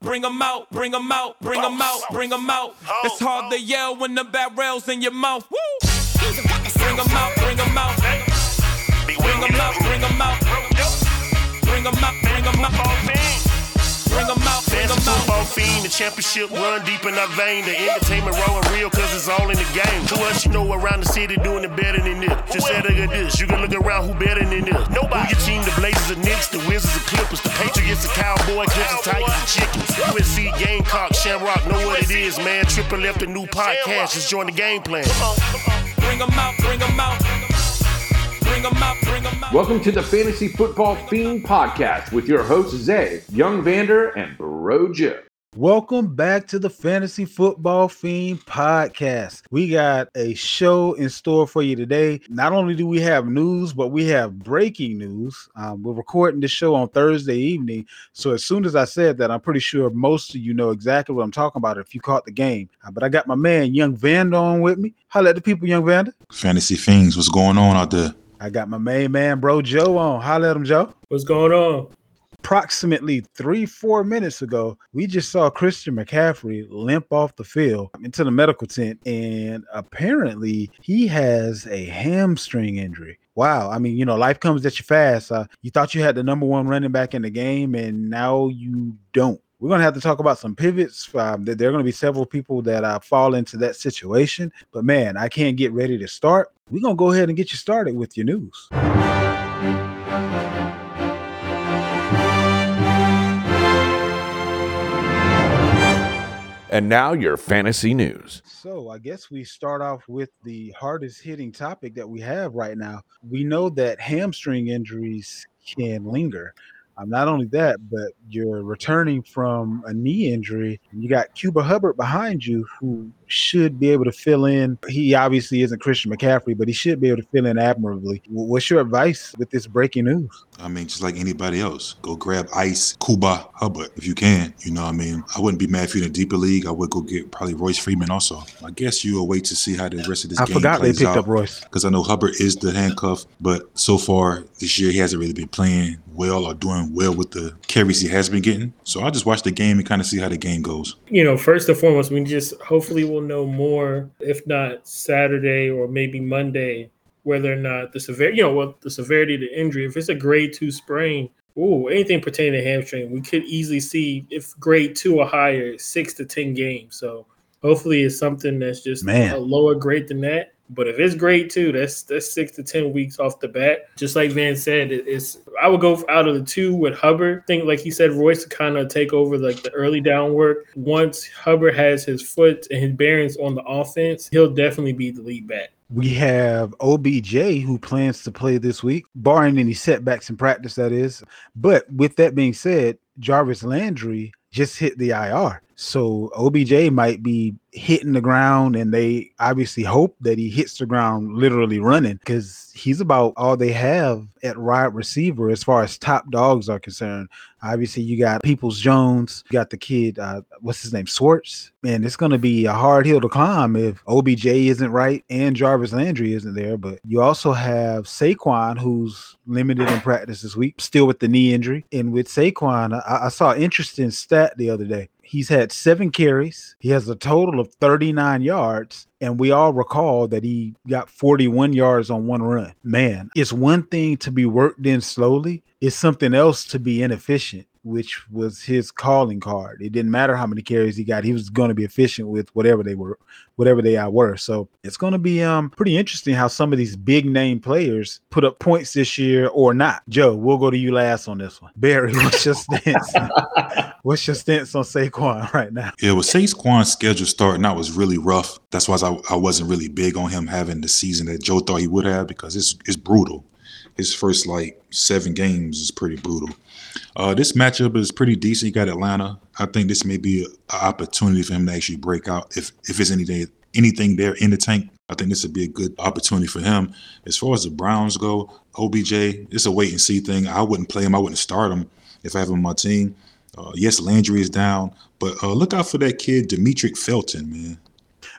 bring 'em out, bring 'em out, bring 'em out, bring 'em out. It's hard to yell when the barrel's in your mouth. Woo! Bring 'em out, bring 'em out. Bring 'em out, bring 'em out. Bring 'em out, bring 'em out. Fiend, the championship run deep in our vein. The entertainment rolling real, cause it's all in the game. To us, you know around the city doing it better than this. Just say look at this, you can look around who better than this. Nobody. Who your team, the Blazers, the Knicks, the Wizards, the Clippers, the Patriots, the Cowboy, Clippers, Tigers, the Chickens. USC, Gamecock, Shamrock, know what it is, man. Triple left a new podcast, just join the game plan. Bring 'em out, bring 'em out. Bring 'em out, bring 'em out. Welcome to the Fantasy Football Fiend Podcast with your hosts Zay, Young Vander, and Bro Joe. Welcome back to the Fantasy Football Fiend Podcast. We got a show in store for you today. Not only do we have news, but we have breaking news. Um, we're recording this show on Thursday evening. So, as soon as I said that, I'm pretty sure most of you know exactly what I'm talking about if you caught the game. Uh, but I got my man, Young Vander, on with me. Holla at the people, Young Vander. Fantasy Fiends, what's going on out there? I got my main man, Bro Joe, on. Holla at him, Joe. What's going on? Approximately three, four minutes ago, we just saw Christian McCaffrey limp off the field into the medical tent, and apparently he has a hamstring injury. Wow. I mean, you know, life comes at you fast. Uh, you thought you had the number one running back in the game, and now you don't. We're going to have to talk about some pivots. Um, there are going to be several people that uh, fall into that situation. But man, I can't get ready to start. We're going to go ahead and get you started with your news. And now your fantasy news. So I guess we start off with the hardest hitting topic that we have right now. We know that hamstring injuries can linger. Um, not only that, but you're returning from a knee injury. And you got Chuba Hubbard behind you, who should be able to fill in. He obviously isn't Christian McCaffrey, but he should be able to fill in admirably. What's your advice with this breaking news? I mean, just like anybody else, go grab Ice, Chuba Hubbard if you can. You know what I mean? I wouldn't be mad if you're in a deeper league. I would go get probably Royce Freeman also. I guess you'll wait to see how the rest of this I game forgot they picked out. up Royce. Because I know Hubbard is the handcuff, but so far this year he hasn't really been playing well or doing well with the carries he has been getting. So I'll just watch the game and kind of see how the game goes. You know, first and foremost, we just hopefully we'll know more, if not Saturday or maybe Monday, whether or not the severity, you know, what the severity of the injury. If it's a grade two sprain, ooh, anything pertaining to hamstring, we could easily see if grade two or higher, six to ten games. So hopefully it's something that's just Man. a lower grade than that. But if it's grade two, that's that's six to ten weeks off the bat. Just like Van said, it- it's I would go out of the two with Hubbard. I think like he said, Royce to kind of take over like the early down work. Once Hubbard has his foot and his bearings on the offense, he'll definitely be the lead back. We have OBJ who plans to play this week, barring any setbacks in practice, that is. But with that being said, Jarvis Landry just hit the IR. So OBJ might be hitting the ground, and they obviously hope that he hits the ground literally running because he's about all they have at wide receiver as far as top dogs are concerned. Obviously, you got Peoples Jones, you got the kid, uh, what's his name, Schwartz. Man, it's going to be a hard hill to climb if OBJ isn't right and Jarvis Landry isn't there. But you also have Saquon, who's limited in practice this week, still with the knee injury. And with Saquon, I, I saw an interesting stat the other day. He's had seven carries. He has a total of 39 yards. And we all recall that he got 41 yards on one run. Man, it's one thing to be worked in slowly, it's something else to be inefficient, which was his calling card. It didn't matter how many carries he got, he was going to be efficient with whatever they were, whatever they are were. So it's going to be um pretty interesting how some of these big name players put up points this year or not. Joe, we'll go to you last on this one. Barry, what's your stance? what's your stance on Saquon right now? Yeah, with Saquon's schedule starting out was really rough. That's why I, I wasn't really big on him having the season that Joe thought he would have because it's it's brutal. His first like seven games is pretty brutal. Uh, this matchup is pretty decent. You got Atlanta. I think this may be an opportunity for him to actually break out. If if it's anything anything there in the tank, I think this would be a good opportunity for him. As far as the Browns go, OBJ, it's a wait and see thing. I wouldn't play him. I wouldn't start him if I have him on my team. Uh, yes, Landry is down, but uh, look out for that kid, Demetric Felton, man.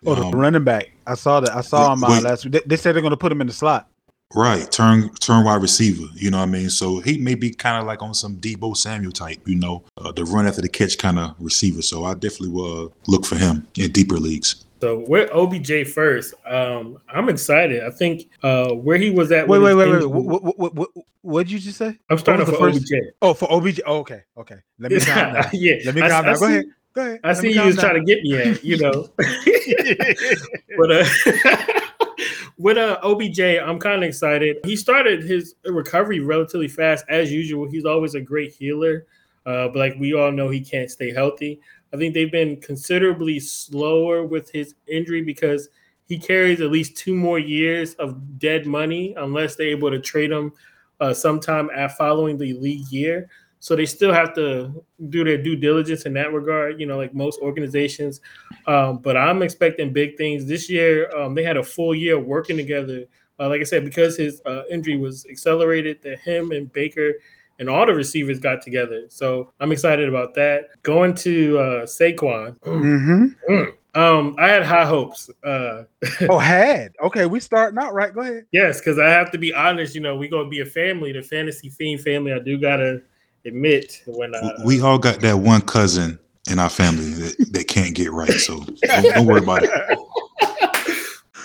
Oh, the Um, running back. I saw that. I saw him uh, last week. They, they said they're going to put him in the slot. Right, turn turn wide receiver. You know what I mean? So he may be kind of like on some Deebo Samuel type, you know, uh, the run after the catch kind of receiver. So I definitely will uh, look for him in deeper leagues. So we're OBJ first. Um, I'm excited. I think uh, where he was at. Wait, wait, wait, wait. What, what, what, what, what did you just say? I'm starting What off was with the OBJ. Oh, for OBJ. Oh, okay, okay. Let me calm down. yeah, Let me I- calm I down. Go see- ahead. Go ahead. I Let see you was down. trying to get me at, you know. but uh, with uh, OBJ, I'm kind of excited. He started his recovery relatively fast, as usual. He's always a great healer, uh, but like we all know, he can't stay healthy. I think they've been considerably slower with his injury because he carries at least two more years of dead money unless they're able to trade him uh, sometime at following the league year. So they still have to do their due diligence in that regard, you know, like most organizations. Um, but I'm expecting big things this year. Um, they had a full year working together. Uh, like I said, because his uh, injury was accelerated, that him and Baker and all the receivers got together. So I'm excited about that. Going to uh, Saquon, Mm-hmm. um, I had high hopes. Uh, Oh, had. Okay, we starting out right. Go ahead. yes, because I have to be honest. You know, we gonna be a family, the fantasy fiend family. I do gotta admit when uh, We all got that one cousin in our family that, that can't get right. So don't, don't worry about it.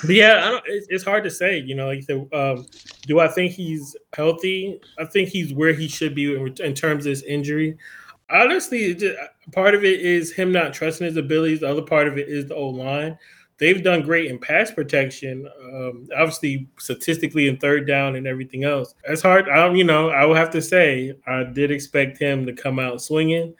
But yeah, I don't, it's, it's hard to say. You know, like you said, um, do I think he's healthy? I think he's where he should be in, in terms of his injury. Honestly, just, part of it is him not trusting his abilities. The other part of it is the old line. They've done great in pass protection, um, obviously statistically in third down and everything else. It's hard. I don't, you know, I will have to say I did expect him to come out swinging,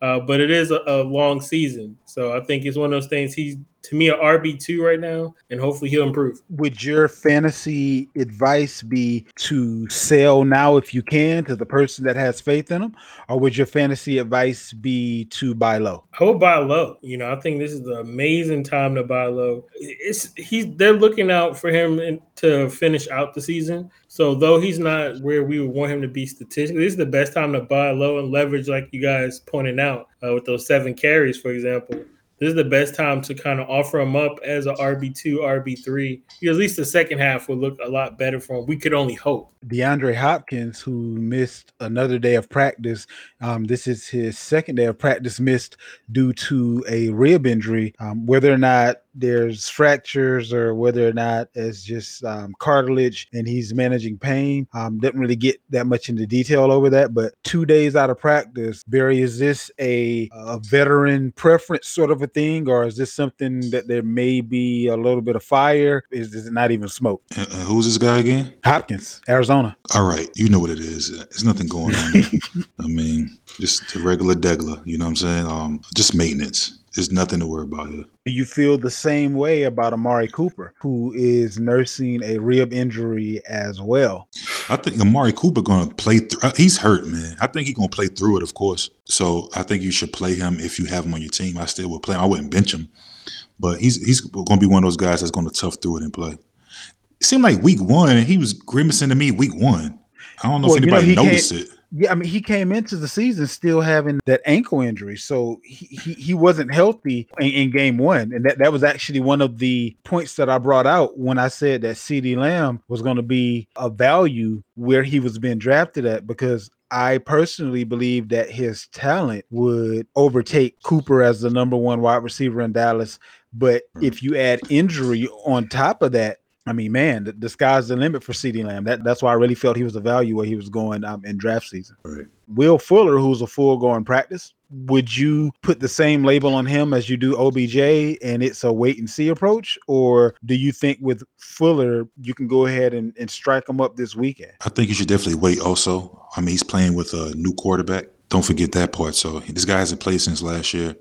uh, but it is a, a long season, so I think it's one of those things. He's to me a RB two right now, and hopefully he'll improve. Would your fantasy advice be to sell now if you can to the person that has faith in them, or would your fantasy advice be to buy low? I would buy low. You know, I think this is the amazing time to buy low. It's he's they're looking out for him in, to finish out the season. So though he's not where we would want him to be statistically, this is the best time to buy low and leverage, like you guys pointed out uh, with those seven carries, for example. This is the best time to kind of offer him up as a RB two, RB three. At least the second half will look a lot better for him. We could only hope. DeAndre Hopkins, who missed another day of practice, um, this is his second day of practice missed due to a rib injury. Um, whether or not there's fractures or whether or not it's just um, cartilage and he's managing pain, um, didn't really get that much into detail over that. But two days out of practice, Barry, is this a, a veteran preference sort of a thing, or is this something that there may be a little bit of fire? Is, is it not even smoke? And, and who's this guy again? Hopkins, Arizona. All right, you know what it is. There's nothing going on. I mean, just a regular degler. You know what I'm saying? Um, just maintenance. There's nothing to worry about here. You feel the same way about Amari Cooper, who is nursing a rib injury as well? I think Amari Cooper going to play through. He's hurt, man. I think he's going to play through it, of course. So I think you should play him if you have him on your team. I still would play him. I wouldn't bench him, but he's he's going to be one of those guys that's going to tough through it and play. It seemed like week one, and he was grimacing to me week one. I don't know Well, if you know, anybody noticed it. Yeah, I mean, he came into the season still having that ankle injury, so he he, he wasn't healthy in, in game one, and that, that was actually one of the points that I brought out when I said that CeeDee Lamb was going to be a value where he was being drafted at because I personally believe that his talent would overtake Cooper as the number one wide receiver in Dallas. But hmm. if you add injury on top of that, I mean, man, the, the sky's the limit for CeeDee Lamb. That, that's why I really felt he was a value where he was going um, in draft season. Right. Will Fuller, who's a full going practice, would you put the same label on him as you do OBJ and it's a wait and see approach? Or do you think with Fuller, you can go ahead and, and strike him up this weekend? I think you should definitely wait. Also, I mean, he's playing with a new quarterback. Don't forget that part. So this guy hasn't played since last year.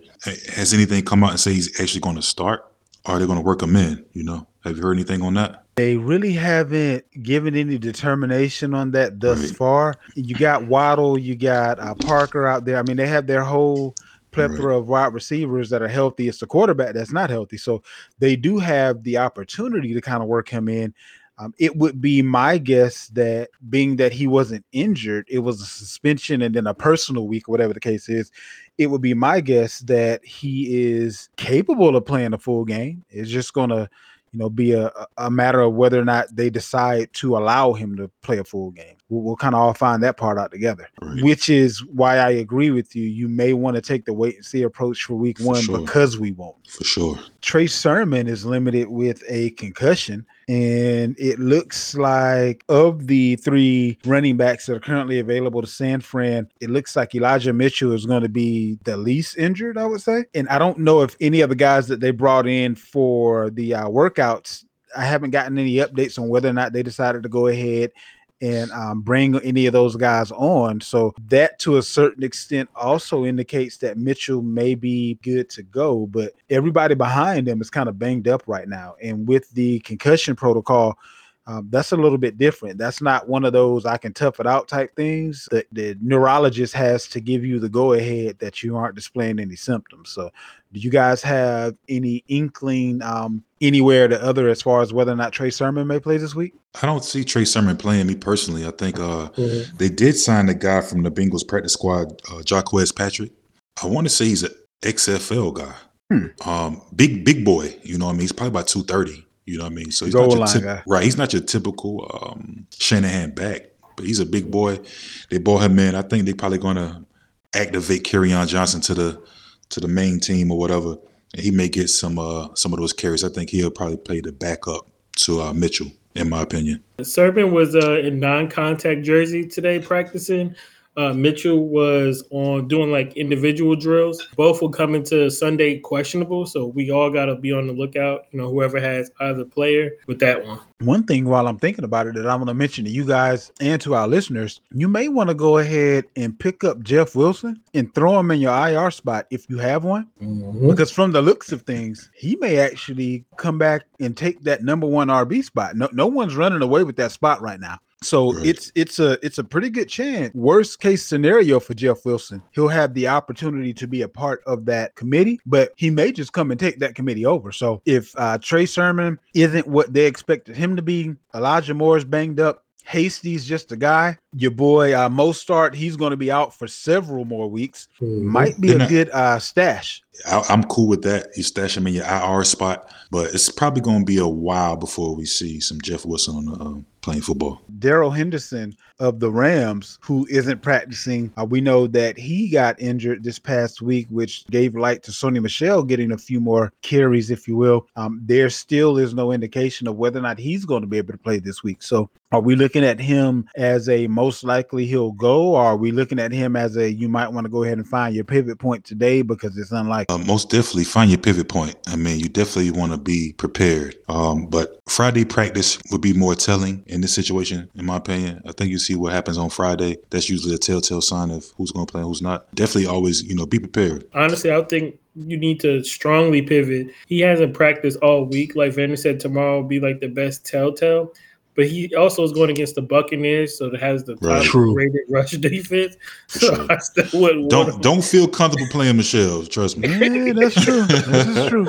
Has anything come out and say he's actually going to start? Or are they going to work him in? You know, have you heard anything on that? They really haven't given any determination on that thus Right. far. You got Waddle, you got uh, Parker out there. I mean, they have their whole plethora of wide receivers that are healthy. It's the quarterback that's not healthy. So they do have the opportunity to kind of work him in. Um, it would be my guess that being that he wasn't injured, it was a suspension and then a personal week, whatever the case is. It would be my guess that he is capable of playing a full game. It's just going to you know be a, a matter of whether or not they decide to allow him to play a full game. We'll, we'll kind of all find that part out together, Right. which is why I agree with you. You may want to take the wait and see approach for week For one sure. because we won't. for sure. Trey Sermon is limited with a concussion, and it looks like of the three running backs that are currently available to San Fran, it looks like Elijah Mitchell is going to be the least injured, I would say. And I don't know if any of the guys that they brought in for the uh, workouts, I haven't gotten any updates on whether or not they decided to go ahead and um, bring any of those guys on. So that, to a certain extent, also indicates that Mitchell may be good to go. But everybody behind him is kind of banged up right now, and with the concussion protocol. Um, that's a little bit different. That's not one of those I can tough it out type things. The, the neurologist has to give you the go ahead that you aren't displaying any symptoms. So, do you guys have any inkling um, anywhere to other as far as whether or not Trey Sermon may play this week? I don't see Trey Sermon playing me personally. I think uh, Mhm. they did sign the guy from the Bengals practice squad, uh, Jacques Patrick. I want to say he's an XFL guy. Hmm. Um, big big boy. You know what I mean? He's probably about two thirty. You know what I mean? So he's Goal not your line typ- guy. right. He's not your typical um, Shanahan back, but he's a big boy. They brought him in. I think they're probably going to activate Kerryon Johnson to the to the main team or whatever. And he may get some uh, some of those carries. I think he'll probably play the backup to uh, Mitchell, in my opinion. Sermon was uh, in non-contact jersey today practicing. Uh, Mitchell was on doing like individual drills. Both will come into Sunday questionable, so we all got to be on the lookout. You know, whoever has either player with that one. One thing while I'm thinking about it that I want to mention to you guys and to our listeners, you may want to go ahead and pick up Jeff Wilson and throw him in your IR spot if you have one. Because from the looks of things, he may actually come back and take that number one RB spot. No, no one's running away with that spot right now. So Right. it's it's a it's a pretty good chance. Worst case scenario for Jeff Wilson, he'll have the opportunity to be a part of that committee, but he may just come and take that committee over. So if uh, Trey Sermon isn't what they expected him to be, Elijah Moore's banged up. Hasty's just a guy. Your boy uh, Mostert, he's going to be out for several more weeks. Might be They're a good uh, stash. I, I'm cool with that. You stash him in your IR spot, but it's probably going to be a while before we see some Jeff Wilson on the, uh, playing football. Darrell Henderson of the Rams, who isn't practicing. Uh, we know that he got injured this past week, which gave light to Sony Michel getting a few more carries, if you will. Um, there still is no indication of whether or not he's going to be able to play this week. So, are we looking at him as a most likely he'll go, or are we looking at him as a you might want to go ahead and find your pivot point today because it's unlikely? Uh, most definitely find your pivot point. I mean, you definitely want to be prepared. Um, but Friday practice would be more telling in this situation, in my opinion. I think you see what happens on Friday. That's usually a telltale sign of who's going to play and who's not. Definitely always, you know, be prepared. Honestly, I think you need to strongly pivot. He hasn't practiced all week. Like Vander said, tomorrow will be like the best telltale. But he also is going against the Buccaneers, so it has the Right. top True. rated rush defense. So Sure. I still wouldn't Don't don't feel comfortable playing Michel. Trust me. Yeah, that's true. This is true.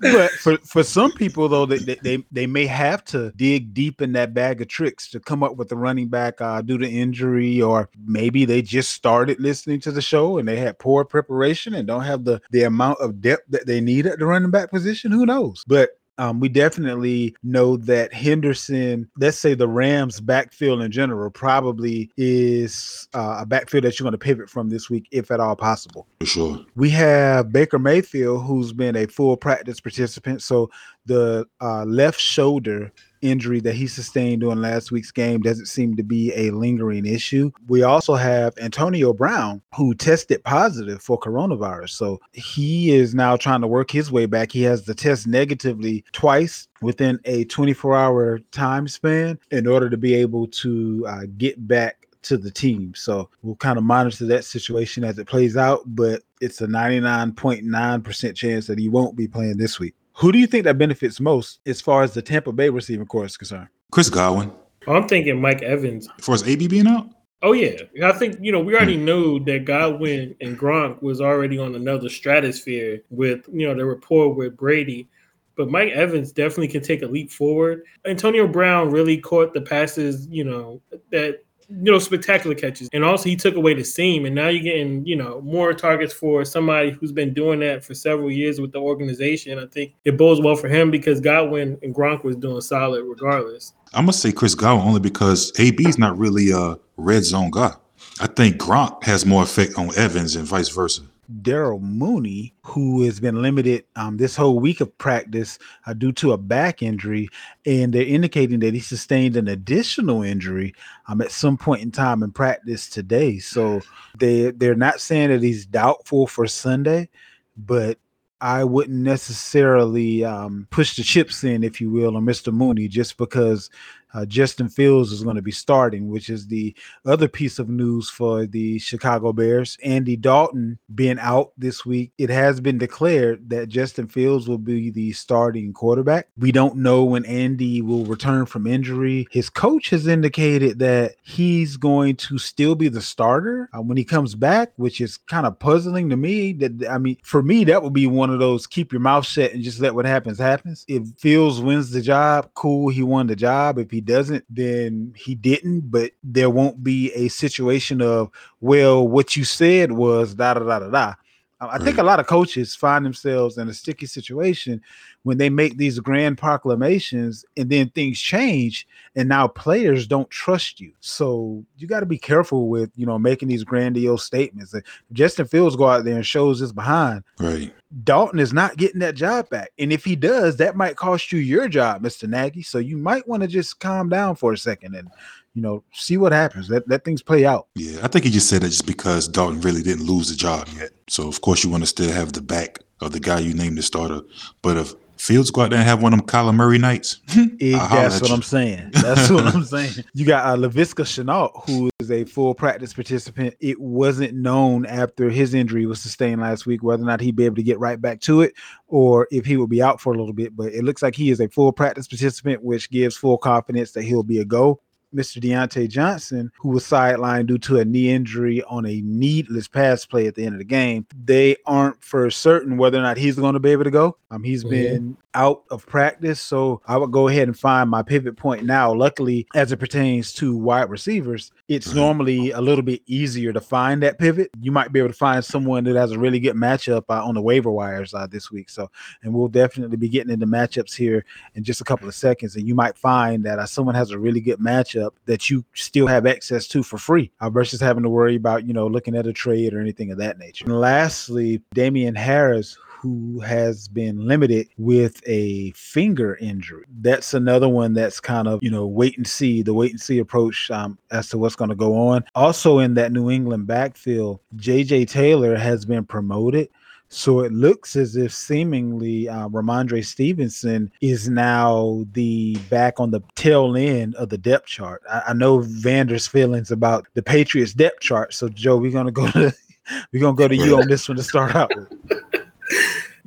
But for, for some people though, they, they they may have to dig deep in that bag of tricks to come up with a running back uh, due to injury, or maybe they just started listening to the show and they had poor preparation and don't have the the amount of depth that they need at the running back position. Who knows? But um, we definitely know that Henderson, let's say the Rams backfield in general, probably is uh, a backfield that you're going to pivot from this week, if at all possible. For sure. We have Baker Mayfield, who's been a full practice participant. So the uh, left shoulder injury that he sustained during last week's game doesn't seem to be a lingering issue. We also have Antonio Brown, who tested positive for coronavirus. So he is now trying to work his way back. He has to test negatively twice within a 24 hour time span in order to be able to uh, get back to the team. So we'll kind of monitor that situation as it plays out, but it's a 99.9% chance that he won't be playing this week. Who do you think that benefits most as far as the Tampa Bay receiving corps is concerned? Chris Godwin. I'm thinking Mike Evans. As far as AB being out, Oh yeah, I think you know we already hmm. know that Godwin and Gronk was already on another stratosphere with you know the rapport with Brady, but Mike Evans definitely can take a leap forward. Antonio Brown really caught the passes you know that you know, spectacular catches. And also he took away the seam. And now you're getting, you know, more targets for somebody who's been doing that for several years with the organization. I think it bodes well for him because Godwin and Gronk was doing solid regardless. I'm gonna say Chris Godwin only because AB is not really a red zone guy. I think Gronk has more effect on Evans and vice versa. Darnell Mooney, who has been limited um, this whole week of practice uh, due to a back injury, and they're indicating that he sustained an additional injury um, at some point in time in practice today. So they they're not saying that he's doubtful for Sunday, but I wouldn't necessarily um, push the chips in, if you will, on Mr. Mooney just because uh, Justin Fields is going to be starting, which is the other piece of news for the Chicago Bears. Andy Dalton being out this week, it has been declared that Justin Fields will be the starting quarterback. We don't know when Andy will return from injury. His coach has indicated that he's going to still be the starter uh, when he comes back, which is kind of puzzling to me. That I mean, for me, that would be one of those keep your mouth shut and just let what happens happens. If Fields wins the job, cool, he won the job. If he doesn't, then he didn't. But there won't be a situation of, well, what you said was da da da da da. I think a lot of coaches find themselves in a sticky situation when they make these grand proclamations and then things change and now players don't trust you. So you got to be careful with, you know, making these grandiose statements. Justin Fields go out there and shows his behind. Right. Dalton is not getting that job back. And if he does, that might cost you your job, Mr. Nagy. So you might want to just calm down for a second and you know, see what happens. Let let things play out. Yeah, I think he just said that just because Dalton really didn't lose the job yet. So of course you want to still have the back of the guy you named the starter. But if Fields go out there and have one of them Kyler Murray nights. that's what you. I'm saying. That's what I'm saying. You got uh, Laviska Shenault, who is a full practice participant. It wasn't known after his injury was sustained last week whether or not he'd be able to get right back to it or if he would be out for a little bit. But it looks like he is a full practice participant, which gives full confidence that he'll be a go. Mr. Diontae Johnson, who was sidelined due to a knee injury on a needless pass play at the end of the game. They aren't for certain whether or not he's going to be able to go. Um, he's mm-hmm. been out of practice, so I would go ahead and find my pivot point now. Luckily, as it pertains to wide receivers, it's normally a little bit easier to find that pivot. You might be able to find someone that has a really good matchup uh, on the waiver wires uh, this week. So, and we'll definitely be getting into matchups here in just a couple of seconds, and you might find that uh, someone has a really good matchup that you still have access to for free uh, versus having to worry about, you know, looking at a trade or anything of that nature. And lastly, Damien Harris, who has been limited with a finger injury. That's another one that's kind of, you know, wait and see, the wait and see approach um, as to what's going to go on. Also, in that New England backfield, JJ Taylor has been promoted so it looks as if seemingly uh, Rhamondre Stevenson is now the back on the tail end of the depth chart. I, I know Vander's feelings about the Patriots depth chart. So Joe, we're gonna go to we're gonna go to you on this one to start out with.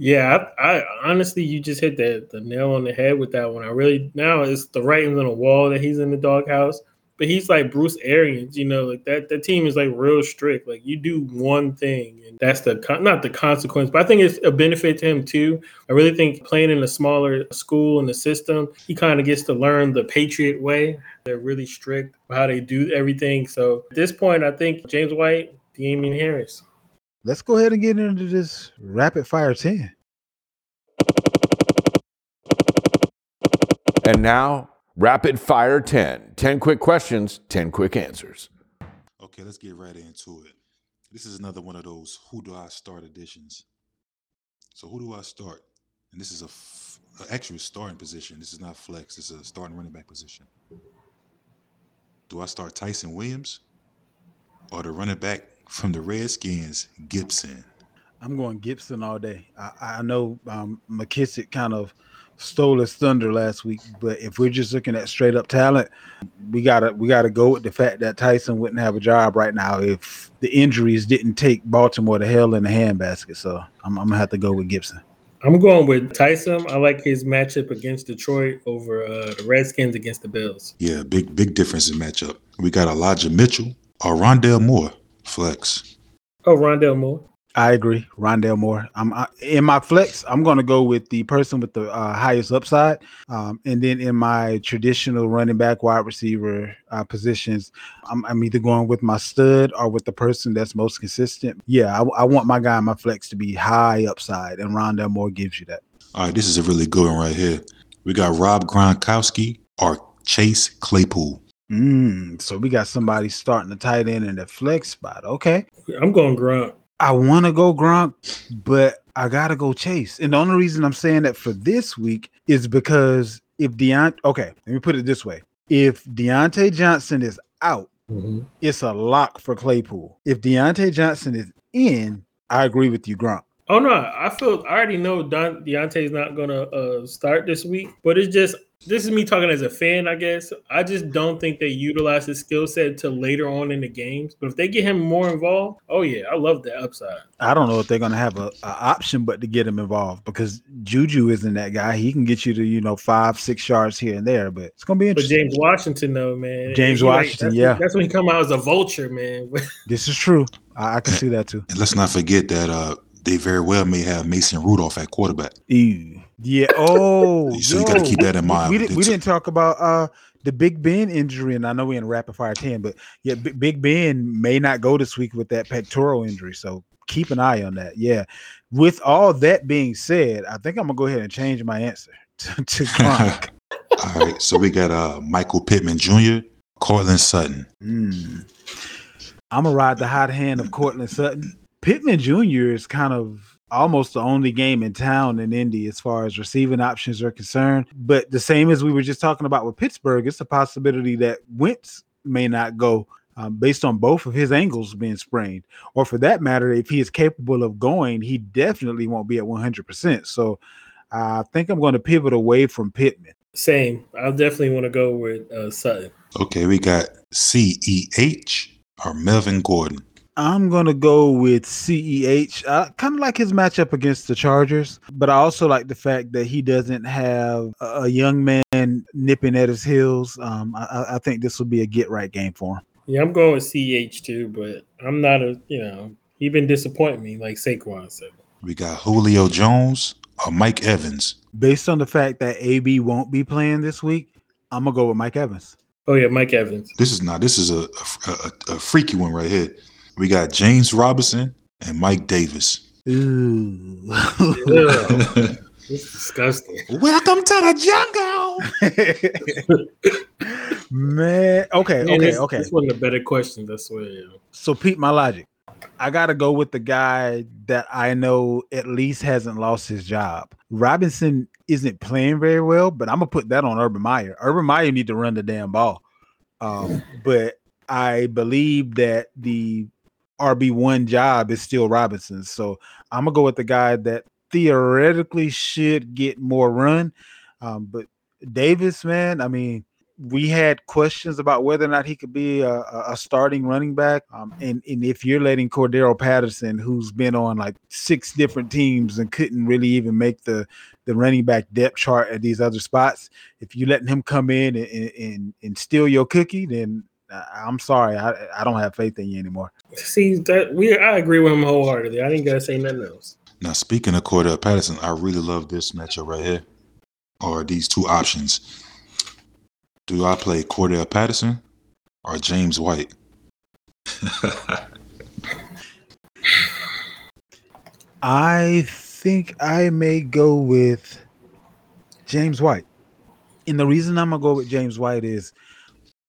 Yeah, I, I, honestly, you just hit the, the nail on the head with that one. I really now it's the writing's on the wall that he's in the doghouse but he's like Bruce Arians, you know, like that. That team is like real strict. Like you do one thing, and that's the not the consequence, but I think it's a benefit to him too. I really think playing in a smaller school in the system, he kind of gets to learn the Patriot way. They're really strict how they do everything. So at this point, I think James White, Damien Harris. Let's go ahead and get into this rapid fire ten. And now Rapid Fire 10. 10 quick questions, 10 quick answers. Okay, let's get right into it. This is another one of those who do I start editions. So, who do I start? And this is a f- an actual starting position. This is not flex, this is a starting running back position. Do I start Ty'Son Williams or the running back from the Redskins, Gibson? I'm going Gibson all day. I, I know um, McKissic kind of stole his thunder last week. But if we're just looking at straight up talent, we gotta we gotta go with the fact that Ty'Son wouldn't have a job right now if the injuries didn't take Baltimore to hell in the handbasket. So I'm, I'm gonna have to go with Gibson. I'm going with Ty'Son. I like his matchup against Detroit over uh, the Redskins against the Bills. Yeah, big big difference in matchup. We got Elijah Mitchell or Rondale Moore flex. Oh, Rondale Moore. I agree, Rondale Moore. I'm I, in my flex. I'm going to go with the person with the uh, highest upside, um, and then in my traditional running back, wide receiver uh, positions, I'm, I'm, either going with my stud or with the person that's most consistent. Yeah, I, I want my guy in my flex to be high upside, and Rondale Moore gives you that. All right, this is a really good one right here. We got Rob Gronkowski or Chase Claypool. Mm, so we got somebody starting the tight end in the flex spot. Okay. I'm going Gronk. I want to go Gronk, but I gotta go Chase. And the only reason I'm saying that for this week is because if Diontae, okay, let me put it this way: if Diontae Johnson is out, mm-hmm. it's a lock for Claypool. If Diontae Johnson is in, I agree with you, Gronk. Oh no, I feel I already know Don Diontae's not gonna uh, start this week, but it's just this is me talking as a fan, I guess. I just don't think they utilize his skill set until later on in the games. But if they get him more involved, oh yeah, I love the upside. I don't know if they're gonna have a, a, option but to get him involved because Juju isn't that guy. He can get you to you know five, six yards here and there, but it's gonna be interesting. But James Washington, though, man, James Washington, that's, yeah, that's when he come out as a vulture, man. this is true. I, I can see that too. And let's not forget that uh they very well may have Mason Rudolph at quarterback. Ew. Yeah. Oh, so yo, you got to keep that in mind. We, did, we didn't talk about uh the Big Ben injury, and I know we're in rapid fire ten, but yeah, B- Big Ben may not go this week with that pectoral injury, so keep an eye on that. Yeah. With all that being said, I think I'm gonna go ahead and change my answer to, to Gronk. all right, so we got uh Michael Pittman Jr., Courtland Sutton. Mm. I'm gonna ride the hot hand of Courtland Sutton. Pittman Jr. is kind of almost the only game in town in Indy as far as receiving options are concerned. But the same as we were just talking about with Pittsburgh, it's a possibility that Wentz may not go um, based on both of his ankles being sprained. Or for that matter, if he is capable of going, he definitely won't be at 100%. So I think I'm going to pivot away from Pittman. Same. I'll definitely want to go with uh, Sutton. Okay, we got CEH or Melvin Gordon. I'm gonna go with CEH. I kind of like his matchup against the Chargers, but I also like the fact that he doesn't have a young man nipping at his heels. Um, I, I think this will be a get right game for him. Yeah, I'm going with CEH too, but I'm not a you know he been disappointing me like Saquon said. We got Julio Jones or Mike Evans. Based on the fact that AB won't be playing this week, I'm gonna go with Mike Evans. Oh yeah, Mike Evans. This is not. This is a a, a, a freaky one right here. We got James Robinson and Mike Davis. Ooh. it's disgusting. Welcome to the jungle. Man, okay, Man, okay, this, okay. This one of the better questions, I swear. So, Pete, my logic. I gotta go with the guy that I know at least hasn't lost his job. Robinson isn't playing very well, but I'm gonna put that on Urban Meyer. Urban Meyer need to run the damn ball. Um, but I believe that the RB1 job is still Robinson. So I'm gonna go with the guy that theoretically should get more run. Um, but Davis, man, I mean, we had questions about whether or not he could be a, a starting running back. Um, and, and if you're letting Cordarrelle Patterson, who's been on like six different teams and couldn't really even make the the running back depth chart at these other spots, if you're letting him come in and, and, and steal your cookie, then I'm sorry, I, I don't have faith in you anymore. See that we I agree with him wholeheartedly. I didn't gotta say nothing else. Now speaking of Cordarrelle Patterson, I really love this matchup right here, or these two options. Do I play Cordarrelle Patterson or James White? I think I may go with James White. And the reason I'm gonna go with James White is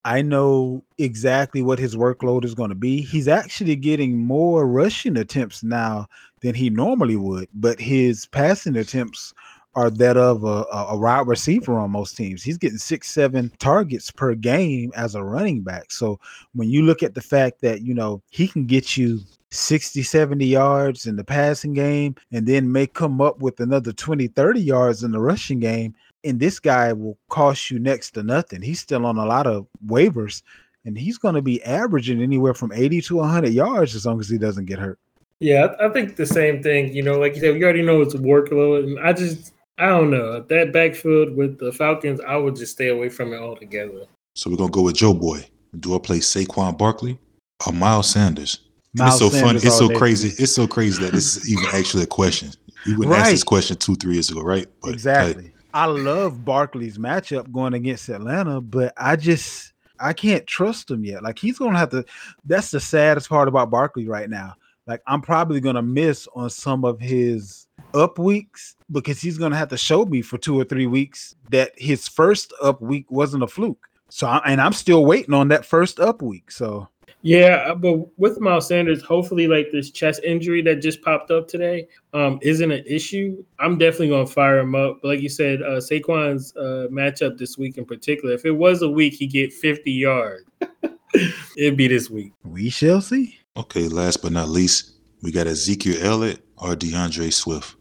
I know exactly what his workload is going to be. He's actually getting more rushing attempts now than he normally would, but his passing attempts are that of a, a wide receiver on most teams. He's getting six, seven targets per game as a running back. So when you look at the fact that, you know, he can get you 60, 70 yards in the passing game and then may come up with another 20, 30 yards in the rushing game, and this guy will cost you next to nothing. He's still on a lot of waivers, and he's going to be averaging anywhere from 80 to 100 yards as long as he doesn't get hurt. Yeah, I think the same thing. You know, like you said, we already know it's a workload, and I just, I don't know that backfield with the Falcons. I would just stay away from it altogether. So we're gonna go with Joe Boy. Do I play Saquon Barkley or Miles Sanders? And it's so Miles fun. It's all so day. crazy. It's so crazy that this is even actually a question. You wouldn't ask this question two, three years ago, right? But, Exactly. I love Barkley's matchup going against Atlanta, but I just I can't trust him yet. Like he's gonna have to. That's the saddest part about Barkley right now. Like I'm probably gonna miss on some of his up weeks because he's gonna have to show me for two or three weeks that his first up week wasn't a fluke. So I, and I'm still waiting on that first up week. So Yeah, uh, but with Miles Sanders, hopefully, like this chest injury that just popped up today, um, isn't an issue. I'm definitely gonna fire him up. But like you said, uh, Saquon's uh, matchup this week in particular, if it was a week, he get 50 yards. It'd be this week. we shall see. Okay, last but not least, we got Ezekiel Elliott or DeAndre Swift.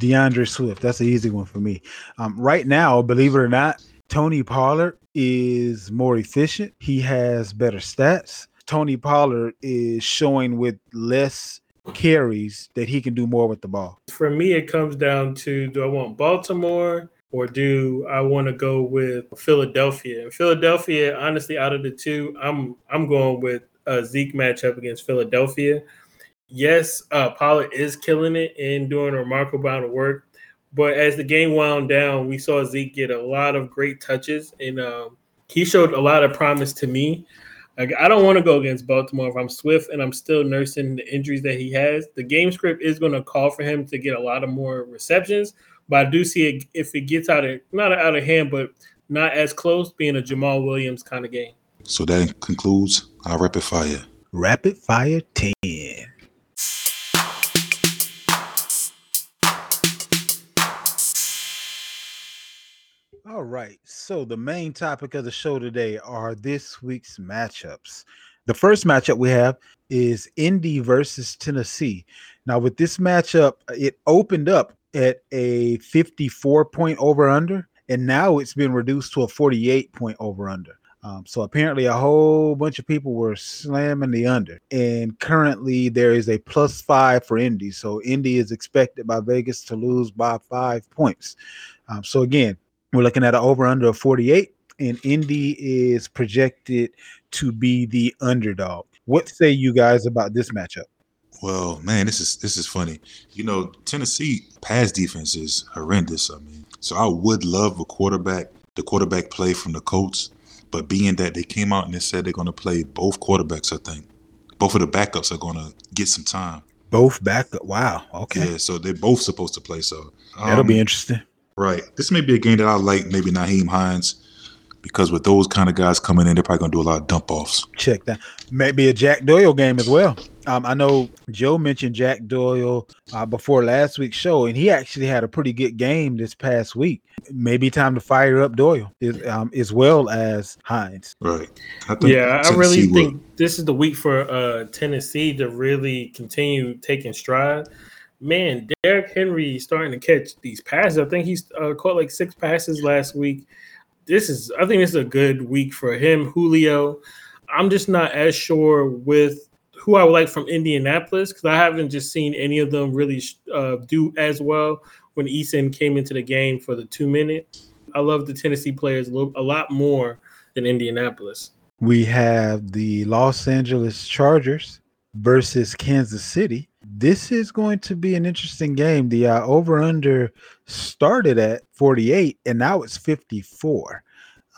DeAndre Swift. That's an easy one for me. Um, right now, believe it or not, Tony Pollard is more efficient. He has better stats. Tony Pollard is showing with less carries that he can do more with the ball. For me, it comes down to do I want Baltimore or do I want to go with Philadelphia? And Philadelphia, honestly, out of the two, I'm I'm going with a Zeke matchup against Philadelphia. Yes, uh, Pollard is killing it and doing a remarkable amount of work. But as the game wound down, we saw Zeke get a lot of great touches, and um, he showed a lot of promise to me. Like, I don't want to go against Baltimore if I'm Swift and I'm still nursing the injuries that he has. The game script is going to call for him to get a lot of more receptions, but I do see it if it gets out of not out of hand, but not as close, being a Jamal Williams kind of game. So that concludes our rapid fire. Rapid fire 10. Right. So the main topic of the show today are this week's matchups. The first matchup we have is Indy versus Tennessee. Now, with this matchup, it opened up at a 54 point over under, and now it's been reduced to a 48 point over under. Um, so apparently, a whole bunch of people were slamming the under, and currently there is a plus five for Indy. So Indy is expected by Vegas to lose by five points. Um, so again, we're looking at an over under of 48, and Indy is projected to be the underdog. What say you guys about this matchup? Well, man, this is this is funny. You know, Tennessee pass defense is horrendous. I mean, so I would love a quarterback, the quarterback play from the Colts, but being that they came out and they said they're going to play both quarterbacks, I think both of the backups are going to get some time. Both back. Wow. Okay. Yeah, so they're both supposed to play. So That'll um, be interesting. Right. This may be a game that I like. Maybe Nyheim Hines, because with those kind of guys coming in, they're probably going to do a lot of dump offs. Check that. Maybe a Jack Doyle game as well. Um, I know Joe mentioned Jack Doyle uh, before last week's show, and he actually had a pretty good game this past week. Maybe time to fire up Doyle is, um, as well as Hines. Right. I think Yeah, I really will- think this is the week for uh, Tennessee to really continue taking stride. Man, Derrick Henry starting to catch these passes. I think he's uh, caught like six passes last week. This is, I think, this is a good week for him. Julio, I'm just not as sure with who I would like from Indianapolis because I haven't just seen any of them really uh, do as well when Eason came into the game for the two minute. I love the Tennessee players a, a lot more than Indianapolis. We have the Los Angeles Chargers versus Kansas City. This is going to be an interesting game. The uh, over under started at 48 and now it's 54.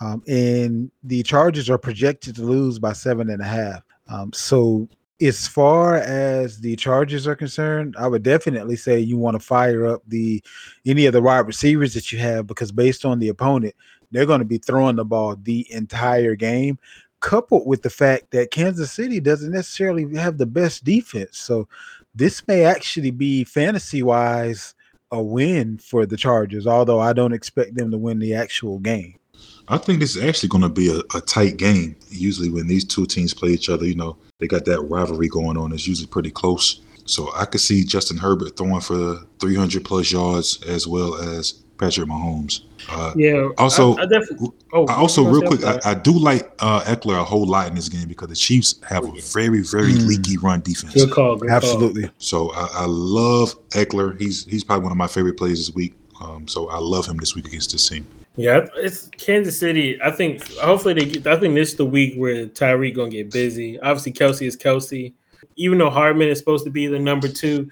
Um, and the Chargers are projected to lose by seven and a half. Um, so, as far as the Chargers are concerned, I would definitely say you want to fire up the any of the wide receivers that you have because based on the opponent, they're going to be throwing the ball the entire game coupled with the fact that Kansas City doesn't necessarily have the best defense. So this may actually be fantasy wise a win for the Chargers, although I don't expect them to win the actual game. I think this is actually going to be a, a tight game. Usually, when these two teams play each other, you know, they got that rivalry going on. It's usually pretty close. So I could see Justin Herbert throwing for 300 plus yards as well as Patrick Mahomes. Uh, Yeah. Also- I, I definitely. Oh, I also, real quick, I. I do like uh, Ekeler a whole lot in this game because the Chiefs have a very, very Mm. leaky run defense. good call. Good call. Absolutely. So I, I love Ekeler. He's he's probably one of my favorite players this week. Um, so I love him this week against this team. Yeah, it's Kansas City. I think hopefully they get. I think this is the week where Tyreek gonna get busy. Obviously, Kelce is Kelce. Even though Hardman is supposed to be the number two,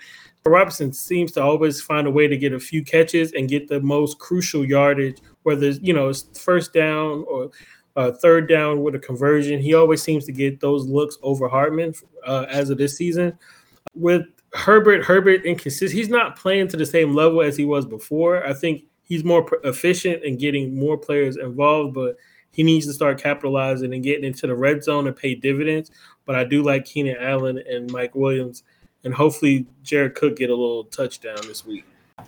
Robinson seems to always find a way to get a few catches and get the most crucial yardage, whether it's, you know it's first down or uh, third down with a conversion. He always seems to get those looks over Hardman uh, as of this season. With Herbert, Herbert inconsistent. He's not playing to the same level as he was before. I think he's more efficient in getting more players involved, but he needs to start capitalizing and getting into the red zone and pay dividends. But I do like Keenan Allen and Mike Williams, and hopefully Jared Cook get a little touchdown this week.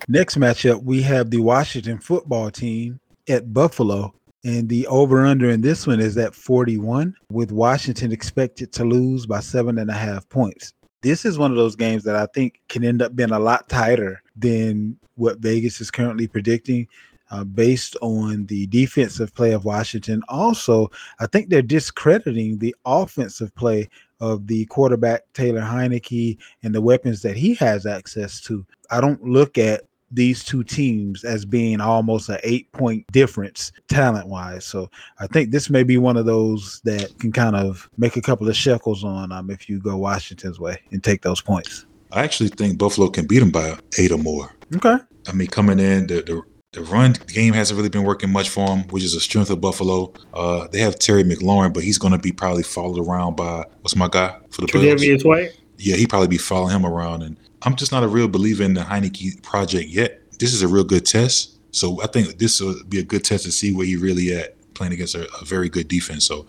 Next matchup, we have the Washington football team at Buffalo. And the over under in this one is at 41, with Washington expected to lose by seven and a half points. This is one of those games that I think can end up being a lot tighter than what Vegas is currently predicting. Uh, based on the defensive play of Washington. Also, I think they're discrediting the offensive play of the quarterback Taylor Heinicke and the weapons that he has access to. I don't look at these two teams as being almost an eight point difference talent wise. So I think this may be one of those that can kind of make a couple of shekels on um, if you go Washington's way and take those points. I actually think Buffalo can beat them by eight or more. Okay. I mean, coming in, the, the the run game hasn't really been working much for them, which is a strength of Buffalo. Uh, they have Terry McLaurin, but he's going to be probably followed around by what's my guy for the Bills? White. Yeah, he probably be following him around, and I'm just not a real believer in the Heinicke project yet. This is a real good test, so I think this will be a good test to see where he really at playing against a, a very good defense. So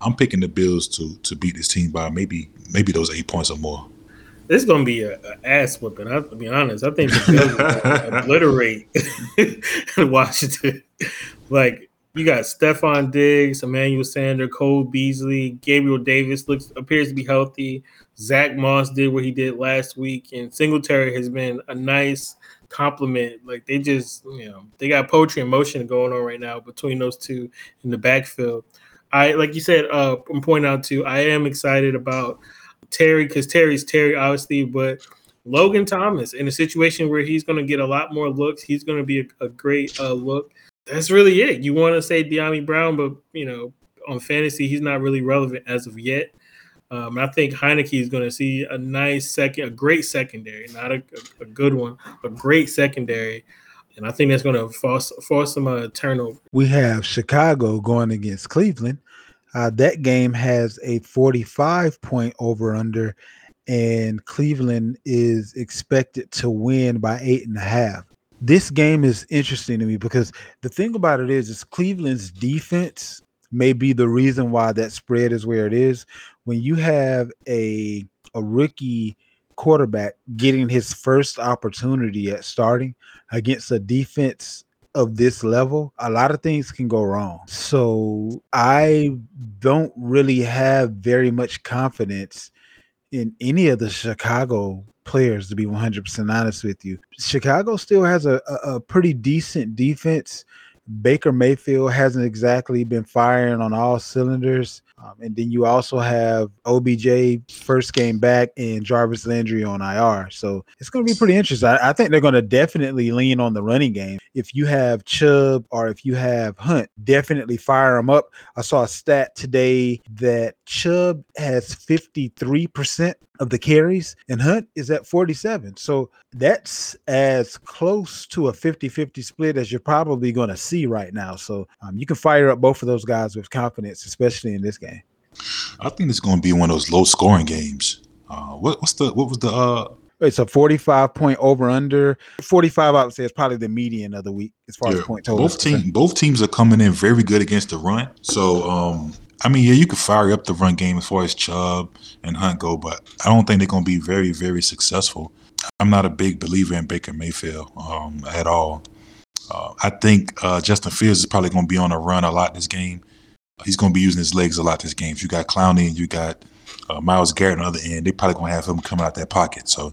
I'm picking the Bills to to beat this team by maybe maybe those eight points or more this is gonna be a, a ass whipping. I'll be honest. I think the Bills obliterate Washington. like you got Stefon Diggs, Emmanuel Sanders, Cole Beasley, Gabriel Davis looks appears to be healthy. Zach Moss did what he did last week, and Singletary has been a nice compliment. Like they just, you know, they got poetry in motion going on right now between those two in the backfield. I like you said, uh, I'm pointing out too. I am excited about Terry because Terry's Terry, obviously, but Logan Thomas in a situation where he's going to get a lot more looks, he's going to be a, a great uh, look. That's really it. You want to say Dyami Brown, but you know, on fantasy, he's not really relevant as of yet. Um, I think Heinicke is going to see a nice second, a great secondary, not a, a, good one, a great secondary. And I think that's going to force, force some uh, turnover. We have Chicago going against Cleveland. Uh, that game has a 45 point over under, and Cleveland is expected to win by eight and a half. This game is interesting to me because the thing about it is, is Cleveland's defense may be the reason why that spread is where it is. When you have a a rookie quarterback getting his first opportunity at starting against a defense of this level, a lot of things can go wrong. So I don't really have very much confidence in any of the Chicago players, to be 100% honest with you. Chicago still has a, a, pretty decent defense. Baker Mayfield hasn't exactly been firing on all cylinders. Um, and then you also have OBJ first game back and Jarvis Landry on IR. So it's going to be pretty interesting. I, I think they're going to definitely lean on the running game. If you have Chubb or if you have Hunt, definitely fire them up. I saw a stat today that Chubb has 53% of the carries and Hunt is at 47. So that's as close to a 50 50 split as you're probably going to see right now. So um, you can fire up both of those guys with confidence, especially in this game. I think it's going to be one of those low scoring games. Uh, what, what's the what was the uh it's a 45 point over under 45 i would say is probably the median of the week as far yeah, as point total both teams both teams are coming in very good against the run so um i mean yeah you could fire up the run game as far as chubb and hunt go but i don't think they're going to be very very successful i'm not a big believer in baker mayfield um at all uh, i think uh, justin fields is probably going to be on a run a lot this game he's going to be using his legs a lot this game. If you got Clowney and you got uh, Myles Garrett on the other end, they're probably going to have him coming out that pocket. So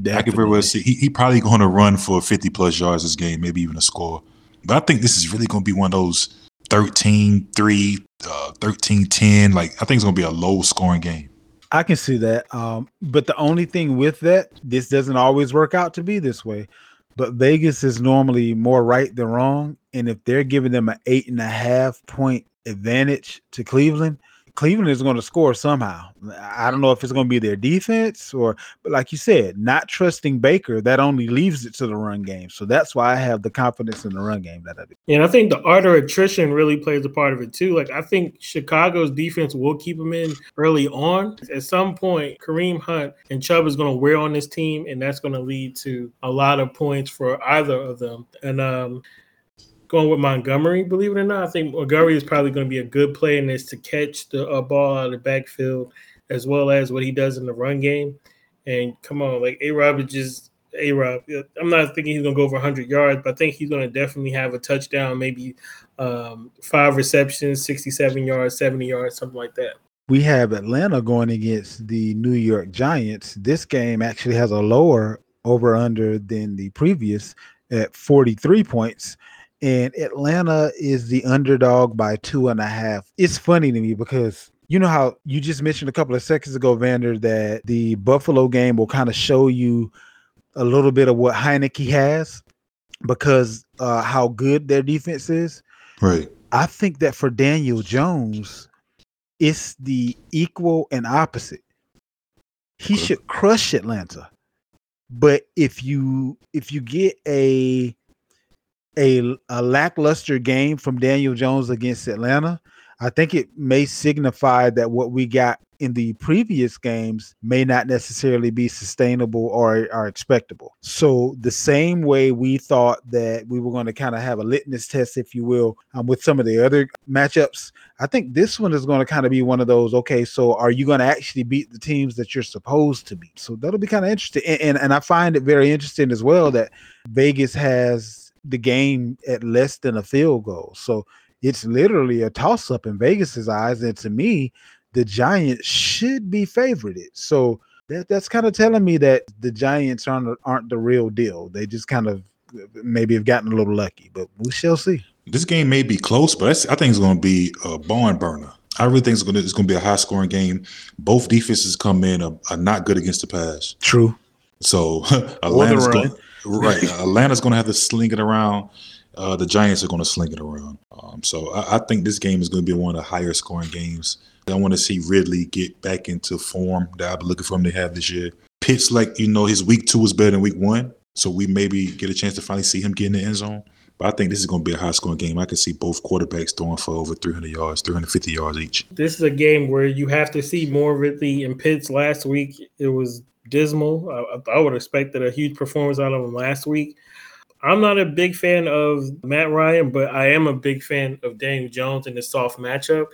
Definitely. I can very well see he, he probably going to run for 50 plus yards this game, maybe even a score. But I think this is really going to be one of those 13 3, uh, 13 10. Like, I think it's going to be a low scoring game. I can see that. Um, but the only thing with that, this doesn't always work out to be this way. But Vegas is normally more right than wrong. And if they're giving them an eight and a half point advantage to Cleveland, Cleveland is going to score somehow. I don't know if it's going to be their defense or, but like you said, not trusting Baker, that only leaves it to the run game. So that's why I have the confidence in the run game that I do. And I think the art of attrition really plays a part of it too. Like I think Chicago's defense will keep them in early on. At some point, Kareem Hunt and Chubb is going to wear on this team, and that's going to lead to a lot of points for either of them. And um, going with Montgomery, believe it or not. I think Montgomery is probably going to be a good play in this to catch the uh, ball out of the backfield as well as what he does in the run game. And come on, like A Rob is just A Rob. I'm not thinking he's going to go over 100 yards, but I think he's going to definitely have a touchdown, maybe um, five receptions, 67 yards, 70 yards, something like that. We have Atlanta going against the New York Giants. This game actually has a lower over under than the previous at 43 points and Atlanta is the underdog by two and a half. It's funny to me because you know how you just mentioned a couple of seconds ago, Vander, that the Buffalo game will kind of show you a little bit of what Heinicke has because uh, how good their defense is. Right. I think that for Daniel Jones, it's the equal and opposite. He should crush Atlanta. But if you if you get a a, a lackluster game from Daniel Jones against Atlanta, I think it may signify that what we got in the previous games may not necessarily be sustainable or are expectable. So the same way we thought that we were going to kind of have a litmus test, if you will, um, with some of the other matchups, I think this one is going to kind of be one of those. Okay, so are you going to actually beat the teams that you're supposed to beat? So that'll be kind of interesting, and, and and I find it very interesting as well that Vegas has the game at less than a field goal. So it's literally a toss up in Vegas's eyes. And to me, the Giants should be favorited. So that, that's kind of telling me that the Giants aren't aren't the real deal. They just kind of maybe have gotten a little lucky, but we shall see. This game may be close, but I think it's going to be a barn burner. I really think it's going to it's going to be a high scoring game. Both defenses come in are, are not good against the pass. True. So Atlanta's going, Right. Atlanta's going to have to sling it around. Uh, the Giants are going to sling it around. Um, so I, I, think this game is going to be one of the higher scoring games. I want to see Ridley get back into form that I've been looking for him to have this year. Pitts, like, you know, his week two was better than week one. So we maybe get a chance to finally see him get in the end zone. But I think this is going to be a high scoring game. I can see both quarterbacks throwing for over 300 yards, 350 yards each. This is a game where you have to see more Ridley and Pitts. Last week, it was dismal. I, I would expected a huge performance out of him last week. I'm not a big fan of Matt Ryan, but I am a big fan of Daniel Jones in the soft matchup.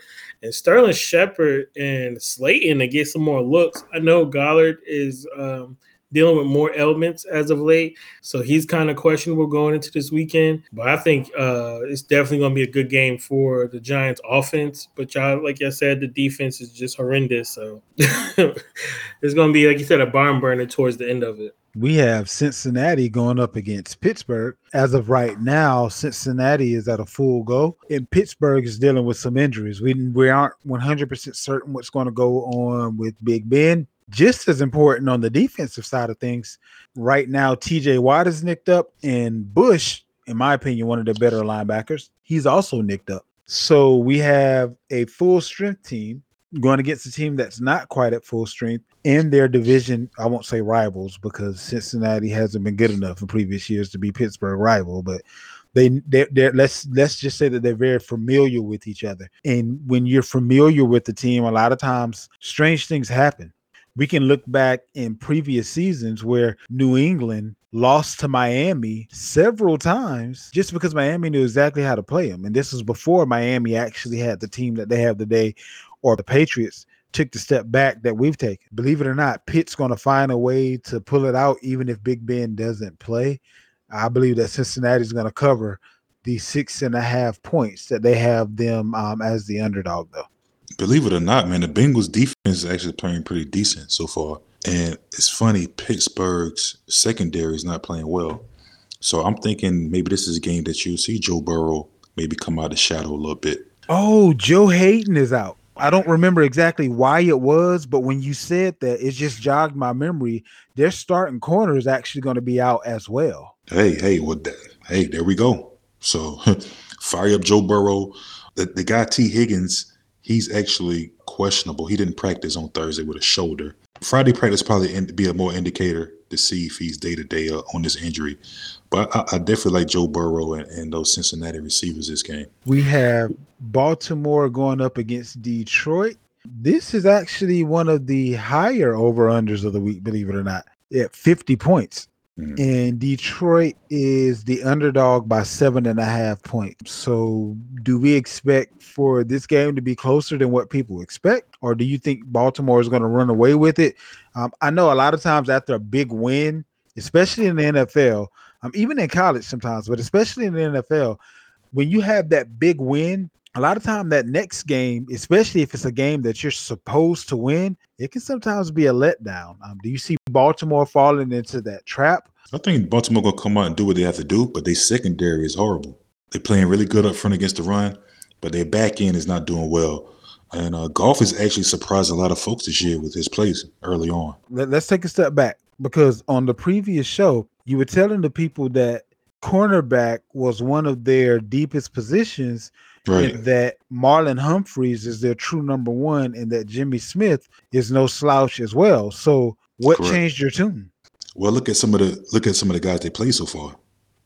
And Sterling Shepard and Slayton to get some more looks. I know Golladay is um, – dealing with more elements as of late. So he's kind of questionable going into this weekend. But I think uh, it's definitely going to be a good game for the Giants offense. But y'all, like I said, the defense is just horrendous. So it's going to be, like you said, a barn burner towards the end of it. We have Cincinnati going up against Pittsburgh. As of right now, Cincinnati is at a full go, and Pittsburgh is dealing with some injuries. We, we aren't 100% certain what's going to go on with Big Ben just as important on the defensive side of things, right now, TJ Watt is nicked up, and Bush, in my opinion, one of the better linebackers, he's also nicked up. So we have a full strength team going against a team that's not quite at full strength in their division. I won't say rivals because Cincinnati hasn't been good enough in previous years to be Pittsburgh rival, but they they let's let's just say that they're very familiar with each other. And when you're familiar with the team, a lot of times strange things happen we can look back in previous seasons where New England lost to Miami several times just because Miami knew exactly how to play them. And this was before Miami actually had the team that they have today, or the Patriots took the step back that we've taken. Believe it or not, Pitt's going to find a way to pull it out, even if Big Ben doesn't play. I believe that Cincinnati is going to cover the six and a half points that they have them um, as the underdog, though believe it or not, man, the Bengals defense is actually playing pretty decent so far. And it's funny, Pittsburgh's secondary is not playing well. So I'm thinking maybe this is a game that you'll see Joe Burrow maybe come out of shadow a little bit. Oh, Joe Haden is out. I don't remember exactly why it was, but when you said that, it just jogged my memory. Their starting corner is actually going to be out as well. Hey, hey, what? Well, hey, there we go. So fire up Joe Burrow. The, the guy Tee Higgins he's actually questionable. He didn't practice on Thursday with a shoulder. Friday practice probably be a more indicator to see if he's day to day on this injury. But I, I, definitely like Joe Burrow and, and, those Cincinnati receivers this game. We have Baltimore going up against Detroit. This is actually one of the higher over unders of the week, believe it or not, at 50 points. Mm-hmm. And Detroit is the underdog by seven and a half points. So, do we expect for this game to be closer than what people expect, or do you think Baltimore is going to run away with it? Um, I know a lot of times after a big win, especially in the NFL, um, even in college sometimes, but especially in the NFL, when you have that big win, a lot of time that next game, especially if it's a game that you're supposed to win, it can sometimes be a letdown. Um, do you see Baltimore falling into that trap? I think Baltimore gonna come out and do what they have to do, but their secondary is horrible. They're playing really good up front against the run, but their back end is not doing well. And uh, Goff has actually surprised a lot of folks this year with his plays early on. Let, us take a step back because on the previous show, you were telling the people that cornerback was one of their deepest positions right. that Marlon Humphreys is their true number one, and that Jimmy Smith is no slouch as well. So, what Correct. changed your tune? Well, look at some of the look at some of the guys they played so far.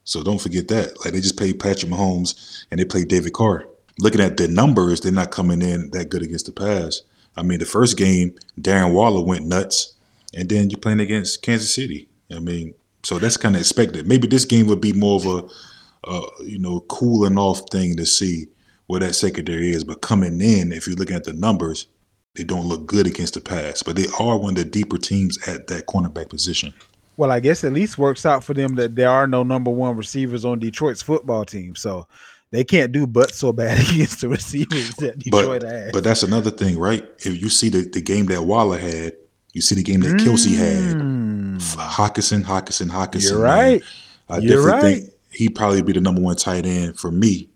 So don't forget that. Like they just played Patrick Mahomes and they played David Carr. Looking at the numbers, they're not coming in that good against the pass. I mean, the first game, Darren Waller went nuts, and then you're playing against Kansas City. I mean, so that's kind of expected. Maybe this game would be more of a, uh, you know, cooling off thing to see where that secondary is. But coming in, if you're looking at the numbers, they don't look good against the pass. But they are one of the deeper teams at that cornerback position. Well, I guess at least works out for them that there are no number one receivers on Detroit's football team. So they can't do but so bad against the receivers that Detroit but, has. But that's another thing, right? If you see the, the game that Waller had, you see the game that Kelce had. Mm. Hockenson, Hockenson, Hockenson. You're right. Man. I You're definitely right. think he'd probably be the number one tight end for me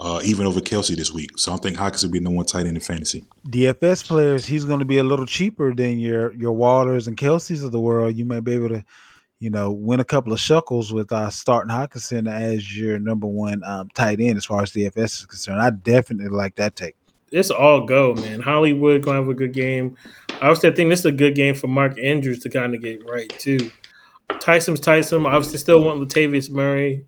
uh, even over Kelce this week. So I think Hawkins will be number one tight end in fantasy. DFS players, he's going to be a little cheaper than your your Waters and Kelce's of the world. You might be able to, you know, win a couple of shuckles with uh, starting Hockenson as your number one um, tight end as far as DFS is concerned. I definitely like that take. It's all go, man. Hollywood going to have a good game. I also think this is a good game for Mark Andrews to kind of get right too. Tyson's Tyson. Obviously, still want Latavius Murray.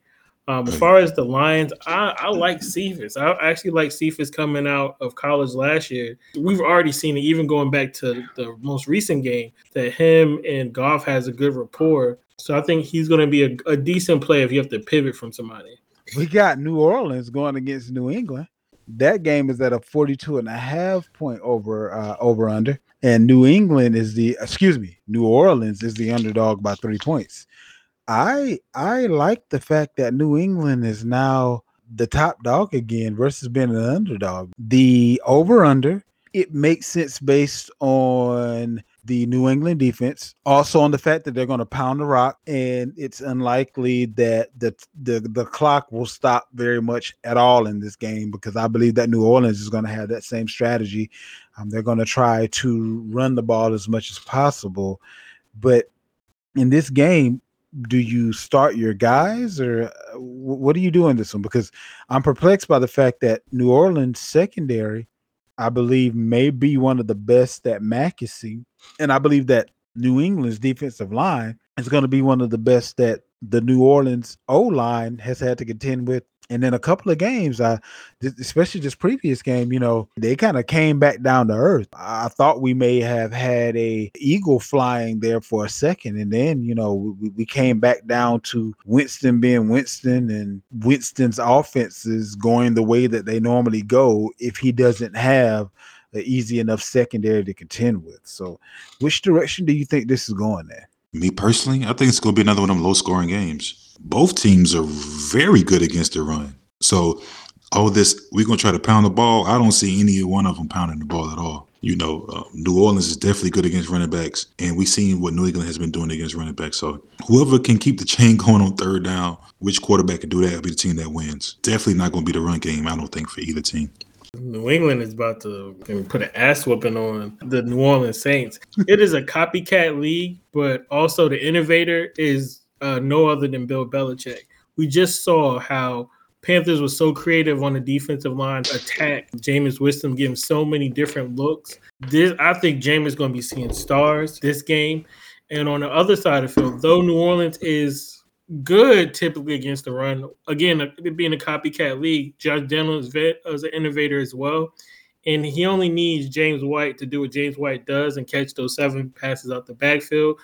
Um, as far as the Lions, I, I like Cephus. I actually like Cephus coming out of college last year. We've already seen it, even going back to the most recent game, that him and Goff has a good rapport. So I think he's going to be a, a decent play if you have to pivot from somebody. We got New Orleans going against New England. That game is at a 42 and a half point over uh, over under. And New England is the excuse me, New Orleans is the underdog by three points. I I like the fact that New England is now the top dog again versus being an underdog. The over under it makes sense based on the New England defense, also on the fact that they're going to pound the rock, and it's unlikely that the, the the clock will stop very much at all in this game because I believe that New Orleans is going to have that same strategy. Um, they're going to try to run the ball as much as possible, but in this game, do you start your guys or uh, what do you do in this one? Because I'm perplexed by the fact that New Orleans secondary, I believe, may be one of the best that Mac has seen, and I believe that New England's defensive line is going to be one of the best that the New Orleans O line has had to contend with and then a couple of games, I especially this previous game, you know, they kind of came back down to earth. I thought we may have had a eagle flying there for a second, and then you know we, we came back down to Winston being Winston, and Winston's offenses going the way that they normally go if he doesn't have an easy enough secondary to contend with. So, which direction do you think this is going there? Me personally, I think it's going to be another one of them low scoring games both teams are very good against the run. So all this, we're gonna try to pound the ball. I don't see any one of them pounding the ball at all. You know, uh, New Orleans is definitely good against running backs, and we've seen what New England has been doing against running backs. So whoever can keep the chain going on third down, which quarterback can do that will be the team that wins. Definitely not to be the run game. I don't think for either team. New England is about to put an ass whooping on the New Orleans Saints. it is a copycat league, but also the innovator is uh, no other than Bill Belichick. We just saw how Panthers was so creative on the defensive line attack. Jameis Winston giving so many different looks. This I think Jameis is going to be seeing stars this game. And on the other side of the field, though New Orleans is good typically against the run, again, being a copycat league, Josh McDaniels is an innovator as well. And he only needs James White to do what James White does and catch those seven passes out the backfield.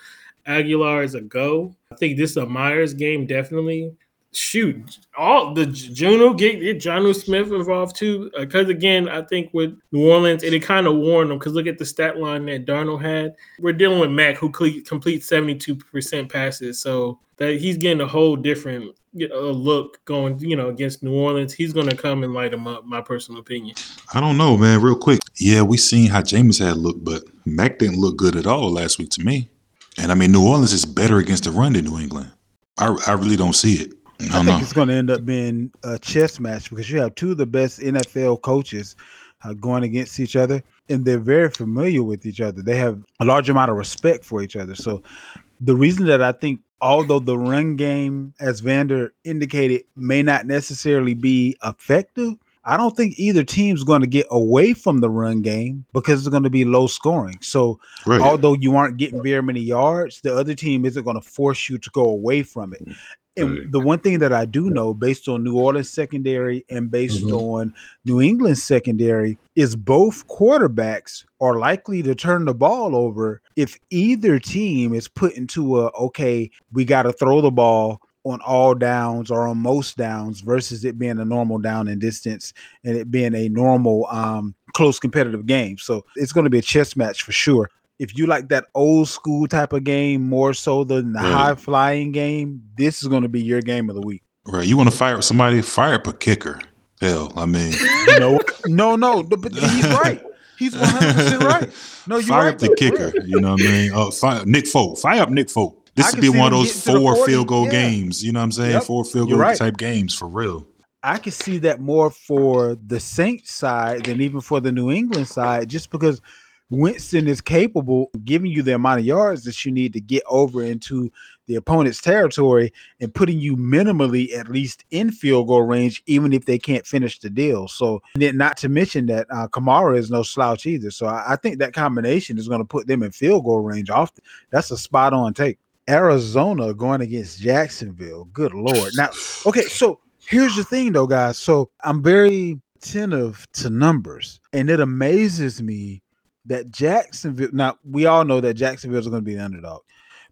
Agholor is a go. I think this is a Meyers game, definitely shoot, all the Juno get, Jonnu Smith involved too. Because uh, again, I think with New Orleans, it, it kind of warned them. Because look at the stat line that Darnold had. We're dealing with Mac, who complete seventy two percent passes, so that he's getting a whole different uh, look going. You know, against New Orleans, he's going to come and light them up. My personal opinion. I don't know, man. Real quick, yeah, we seen how James had looked, but Mac didn't look good at all last week to me. And I mean, New Orleans is better against the run than New England. I, I really don't see it. I, I think know. it's going to end up being a chess match because you have two of the best NFL coaches uh, going against each other, and they're very familiar with each other. They have a large amount of respect for each other. So, the reason that I think, although the run game, as Vander indicated, may not necessarily be effective, I don't think either team's going to get away from the run game because it's going to be low scoring. So, right. although you aren't getting very many yards, the other team isn't going to force you to go away from it. And the one thing that I do know, based on New Orleans secondary and based mm-hmm. on New England secondary, is both quarterbacks are likely to turn the ball over if either team is put into a okay, we got to throw the ball on all downs or on most downs versus it being a normal down and distance and it being a normal um close competitive game. So it's going to be a chess match for sure if you like that old school type of game more so than the right. high flying game, this is going to be your game of the week. Right. You want to fire somebody, fire up a kicker. Hell, I mean, no, no, no, but he's right. He's 100 percent right. No, you fire right, up the kicker. You know what I mean? Uh, fire Nick Folk. Fire up Nick Folk. This would be one of those four field goal yeah. games. You know what I'm saying? Yep. Four field goal right. type games for real. I can see that more for the Saints side than even for the New England side, just because Winston is capable of giving you the amount of yards that you need to get over into the opponent's territory and putting you minimally at least in field goal range, even if they can't finish the deal. So, not to mention that uh, Kamara is no slouch either. So, I, I think that combination is going to put them in field goal range. Often, that's a spot on take. Arizona going against Jacksonville. Good lord. Now, okay, so here's the thing though, guys. So I'm very attentive to numbers, and it amazes me that Jacksonville. Now we all know that Jacksonville is going to be the underdog,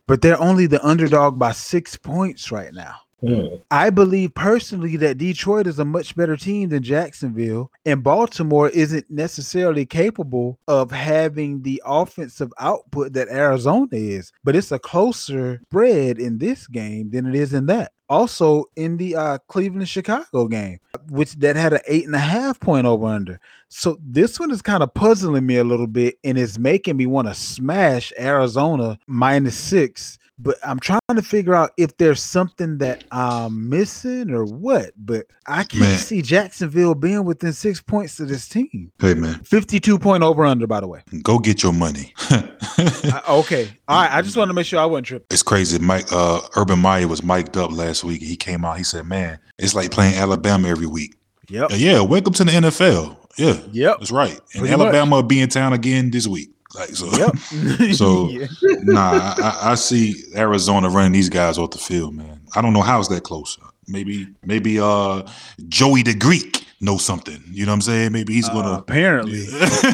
but they're only the underdog by six points right now. Mm. I believe personally that Detroit is a much better team than Jacksonville, and Baltimore isn't necessarily capable of having the offensive output that Arizona is. But it's a closer spread in this game than it is in that also in the uh, Cleveland Chicago game, which that had an eight and a half point over under. So this one is kind of puzzling me a little bit and it's making me want to smash Arizona minus six but I'm trying to figure out if there's something that I'm missing or what. But I can't man. see Jacksonville being within six points of this team. Hey man, 52 point over under, by the way. Go get your money. uh, okay, all right. I just want to make sure I wasn't tripping. It's crazy. Mike uh, Urban Meyer was mic'd up last week. He came out. He said, "Man, it's like playing Alabama every week." Yep. Yeah. Welcome to the NFL. Yeah. Yep. That's right. And Pretty Alabama much. will be in town again this week. Like so, yep. so yeah. nah, I, I, see Arizona running these guys off the field, man. I don't know how is that close. Maybe maybe uh Joey the Greek knows something. You know what I'm saying? Maybe he's gonna uh, apparently,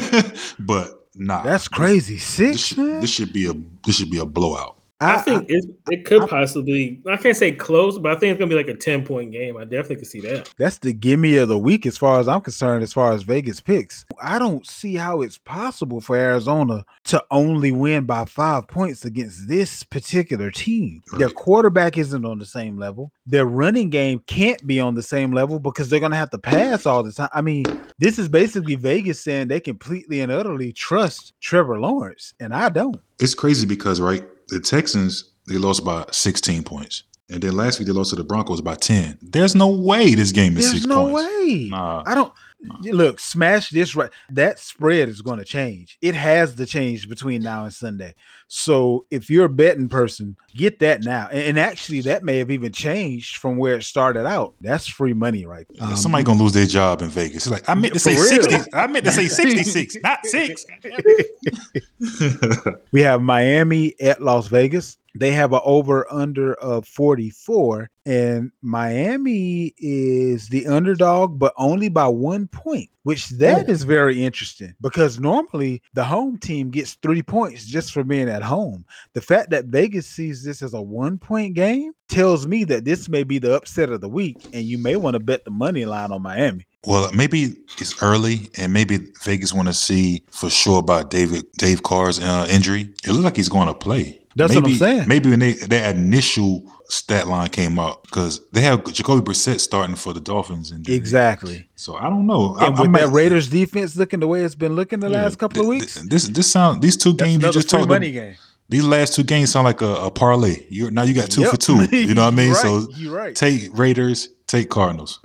but nah, that's crazy. Six. This should, this should be a this should be a blowout. I, think I, it, it could I, possibly. I can't say close, but I think it's gonna be like a ten point game. I definitely can see that. That's the gimme of the week, as far as I'm concerned. As far as Vegas picks, I don't see how it's possible for Arizona to only win by five points against this particular team. Their quarterback isn't on the same level. Their running game can't be on the same level because they're gonna have to pass all the time. I mean, this is basically Vegas saying they completely and utterly trust Trevor Lawrence, and I don't. It's crazy because right the Texans they lost by 16 points. And then last week they lost to the Broncos by 10. There's no way this game is There's six no points. way. Nah. I don't Look, smash this right. That spread is going to change. It has to change between now and Sunday. So if you're a betting person, get that now. And, and actually, that may have even changed from where it started out. That's free money, right? Um, Somebody gonna lose their job in Vegas. Like I meant to say sixty. I meant to say sixty-six, not six. we have Miami at Las Vegas. They have an over under of 44, and Miami is the underdog, but only by one point, which that is very interesting because normally the home team gets three points just for being at home. The fact that Vegas sees this as a one point game tells me that this may be the upset of the week, and you may want to bet the money line on Miami. Well, maybe it's early, and maybe Vegas want to see for sure about David Dave Carr's uh, injury. It looks like he's going to play. That's what I'm maybe, saying. Maybe when they that initial stat line came out because they have Jacoby Brissett starting for the Dolphins, and Exactly. So I don't know. And I, with I that might- Raiders defense looking the way it's been looking the last couple of weeks, th- This this sound these two games you just free talked money about. game. These last two games sound like a, a parlay. You now you got two Yep. for two. You know what I mean? You're So. You're right. take Raiders, take Cardinals.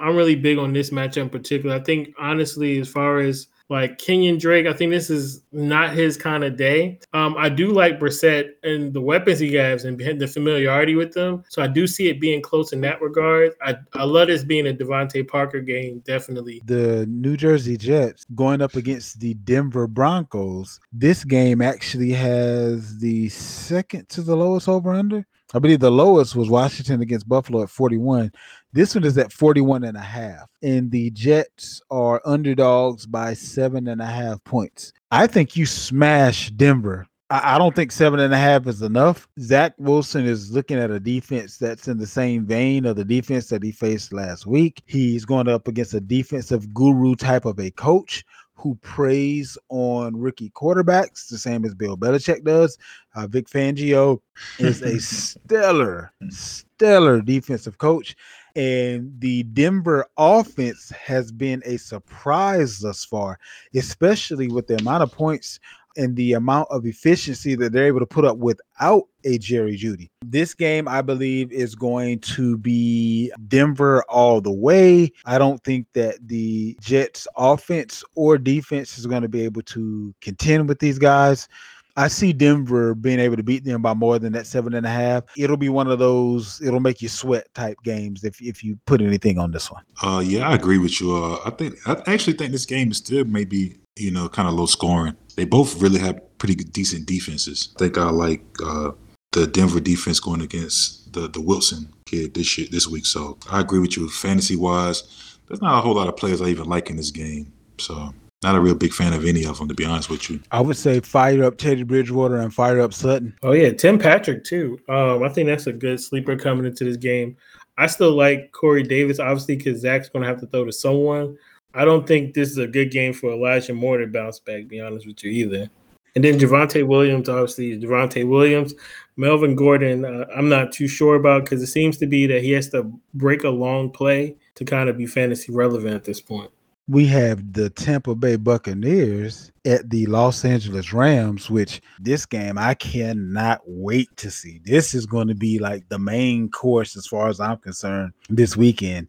I'm really big on this matchup in particular. I think honestly, as far as like Kenyan Drake, I think this is not his kind of day. Um, I do like Brissett and the weapons he has and the familiarity with them. So I do see it being close in that regard. I, I love this being a DeVante Parker game, definitely. the New Jersey Jets going up against the Denver Broncos. This game actually has the second to the lowest over under. I believe the lowest was Washington against Buffalo at 41. This one is at 41 and a half. And the Jets are underdogs by seven and a half points. I think you smash Denver. I I don't think seven and a half is enough. Zach Wilson is looking at a defense that's in the same vein of the defense that he faced last week. He's going up against a defensive guru type of a coach who preys on rookie quarterbacks, the same as Bill Belichick does. Uh, Vic Fangio is a stellar, stellar defensive coach. And the Denver offense has been a surprise thus far, especially with the amount of points and the amount of efficiency that they're able to put up without a Jerry Jeudy. This game, I believe, is going to be Denver all the way. I don't think that the Jets offense or defense is going to be able to contend with these guys. I see Denver being able to beat them by more than that seven and a half. It'll be one of those, it'll make you sweat type games if, if you put anything on this one. Uh, yeah, I agree with you. Uh, I think I actually think this game is still maybe you know kind of low scoring. They both really have pretty good, decent defenses. I think I like uh, the Denver defense going against the the Wilson kid this year, this week. So I agree with you. Fantasy wise, there's not a whole lot of players I even like in this game. So not a real big fan of any of them to be honest with you. I would say fire up Teddy Bridgewater and fire up Sutton. Oh yeah, Tim Patrick too. Um, I think that's a good sleeper coming into this game. I still like Corey Davis, obviously, because Zach's going to have to throw to someone. I don't think this is a good game for Elijah Moore to bounce back. Be honest with you, either. And then Javonte Williams, obviously, is Javonte Williams. Melvin Gordon, uh, I'm not too sure about because it seems to be that he has to break a long play to kind of be fantasy relevant at this point. We have the Tampa Bay Buccaneers at the Los Angeles Rams, which this game I cannot wait to see. This is going to be like the main course as far as I'm concerned this weekend.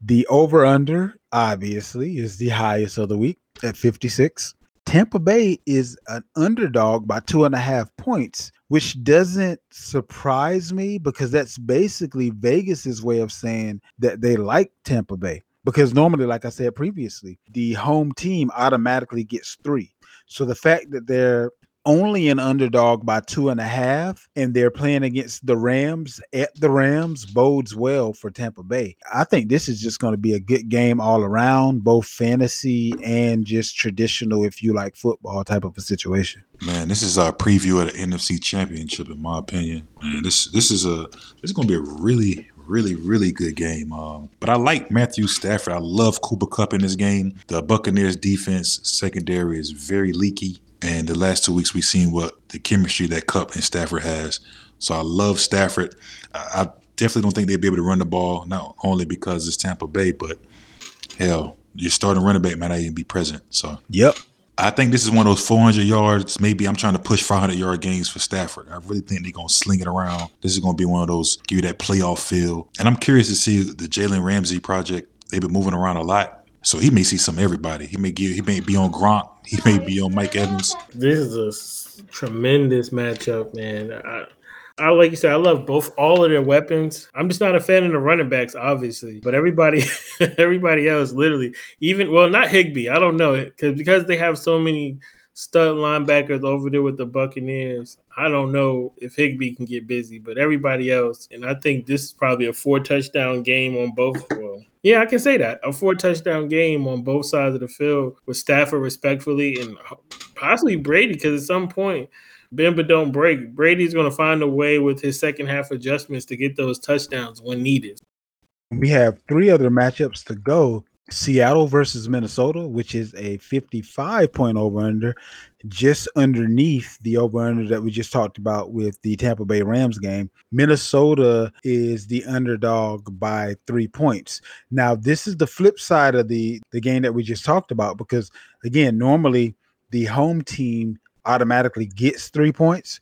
The over under, obviously, is the highest of the week at 56. Tampa Bay is an underdog by two and a half points, which doesn't surprise me because that's basically Vegas's way of saying that they like Tampa Bay because normally, like I said previously, the home team automatically gets three. So the fact that they're only an underdog by two and a half and they're playing against the Rams at the Rams bodes well for Tampa Bay. I think this is just going to be a good game all around, both fantasy and just traditional, if you like football type of a situation. Man, this is our preview of the NFC Championship, in my opinion. Man, this this is a this is going to be a really really really good game. Um, but I like Matthew Stafford. I love Cooper Kupp in this game. The Buccaneers defense secondary is very leaky, and the last two weeks we've seen what the chemistry that Kupp and Stafford has. So I love Stafford. I, I definitely don't think they'd be able to run the ball, not only because it's Tampa Bay, but hell, your starting running back might not even be present. So Yep. I think this is one of those 400 yards. Maybe I'm trying to push 500 yard games for Stafford. I really think they're going to sling it around. This is going to be one of those give you that playoff feel. And I'm curious to see the Jalen Ramsey project. They've been moving around a lot. So he may see some everybody. He may give. He may be on Gronk. He may be on Mike Evans. This is a tremendous matchup, man. I, I like you said, I love both all of their weapons. I'm just not a fan of the running backs, obviously, but everybody, everybody else, literally, even well, not Higbee. I don't know it because because they have so many stud linebackers over there with the Buccaneers. I don't know if Higbee can get busy, but everybody else, and I think this is probably a four touchdown game on both. Well, yeah, I can say that a four touchdown game on both sides of the field with Stafford respectfully and possibly Brady because at some point. Bend but don't break. Brady's going to find a way with his second half adjustments to get those touchdowns when needed. We have three other matchups to go. Seattle versus Minnesota, which is a 55 point over under, just underneath the over under that we just talked about with the Tampa Bay Rams game. Minnesota is the underdog by three points. Now, this is the flip side of the, the game that we just talked about because, again, normally the home team automatically gets three points.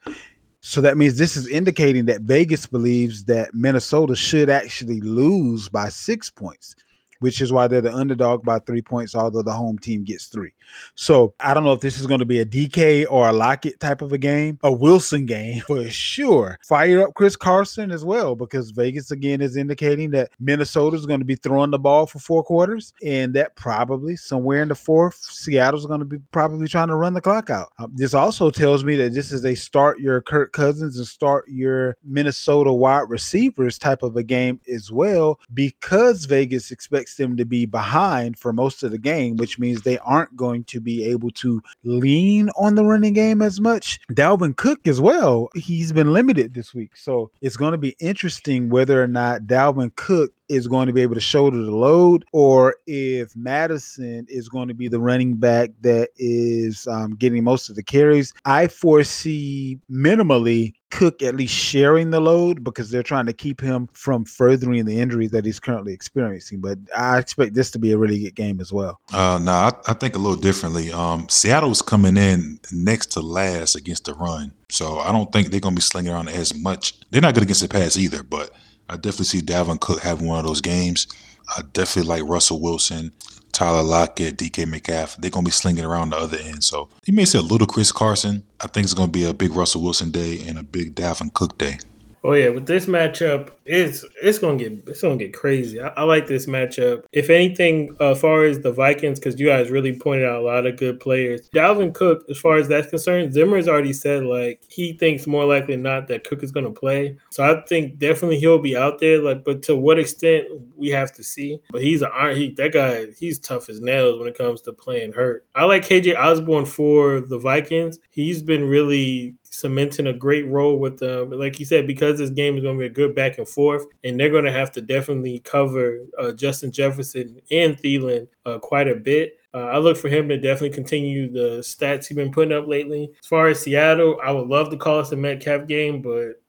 So that means this is indicating that Vegas believes that Minnesota should actually lose by six points, which is why they're the underdog by three points, although the home team gets three. So I don't know if this is going to be a DK or a Lockett type of a game, a Wilson game for sure. Fire up Chris Carson as well, because Vegas again is indicating that Minnesota is going to be throwing the ball for four quarters, and that probably somewhere in the fourth, Seattle's going to be probably trying to run the clock out. Um, this also tells me that this is a start your Kirk Cousins and start your Minnesota wide receivers type of a game as well, because Vegas expects them to be behind for most of the game, which means they aren't going to be able to lean on the running game as much. Dalvin Cook as well, he's been limited this week. So it's going to be interesting whether or not Dalvin Cook is going to be able to shoulder the load or if Mattison is going to be the running back that is um, getting most of the carries. I foresee minimally Cook at least sharing the load because they're trying to keep him from furthering the injuries that he's currently experiencing. But I expect this to be a really good game as well. Uh, no, I, I think a little differently. Um, Seattle's coming in next to last against the run, so I don't think they're going to be slinging around as much. They're not good against the pass either, but I definitely see Dalvin Cook having one of those games. I definitely like Russell Wilson, Tyler Lockett, DK Metcalf. They're going to be slinging around the other end. So you may say a little Chris Carson. I think it's going to be a big Russell Wilson day and a big Dalvin Cook day. Oh yeah, with this matchup, it's it's gonna get it's gonna get crazy. I, I like this matchup. If anything, uh, as far as the Vikings, because you guys really pointed out a lot of good players. Dalvin Cook, as far as that's concerned, Zimmer's already said like he thinks more likely than not that Cook is gonna play. So I think definitely he'll be out there. Like, but to what extent we have to see. But he's a he that guy. He's tough as nails when it comes to playing hurt. I like KJ Osborn for the Vikings. He's been really cementing a great role with them. Like you said, because this game is going to be a good back and forth, and they're going to have to definitely cover uh, Justin Jefferson and Thielen uh, quite a bit. Uh, I look for him to definitely continue the stats he's been putting up lately. As far as Seattle, I would love to call us a Metcalf game, but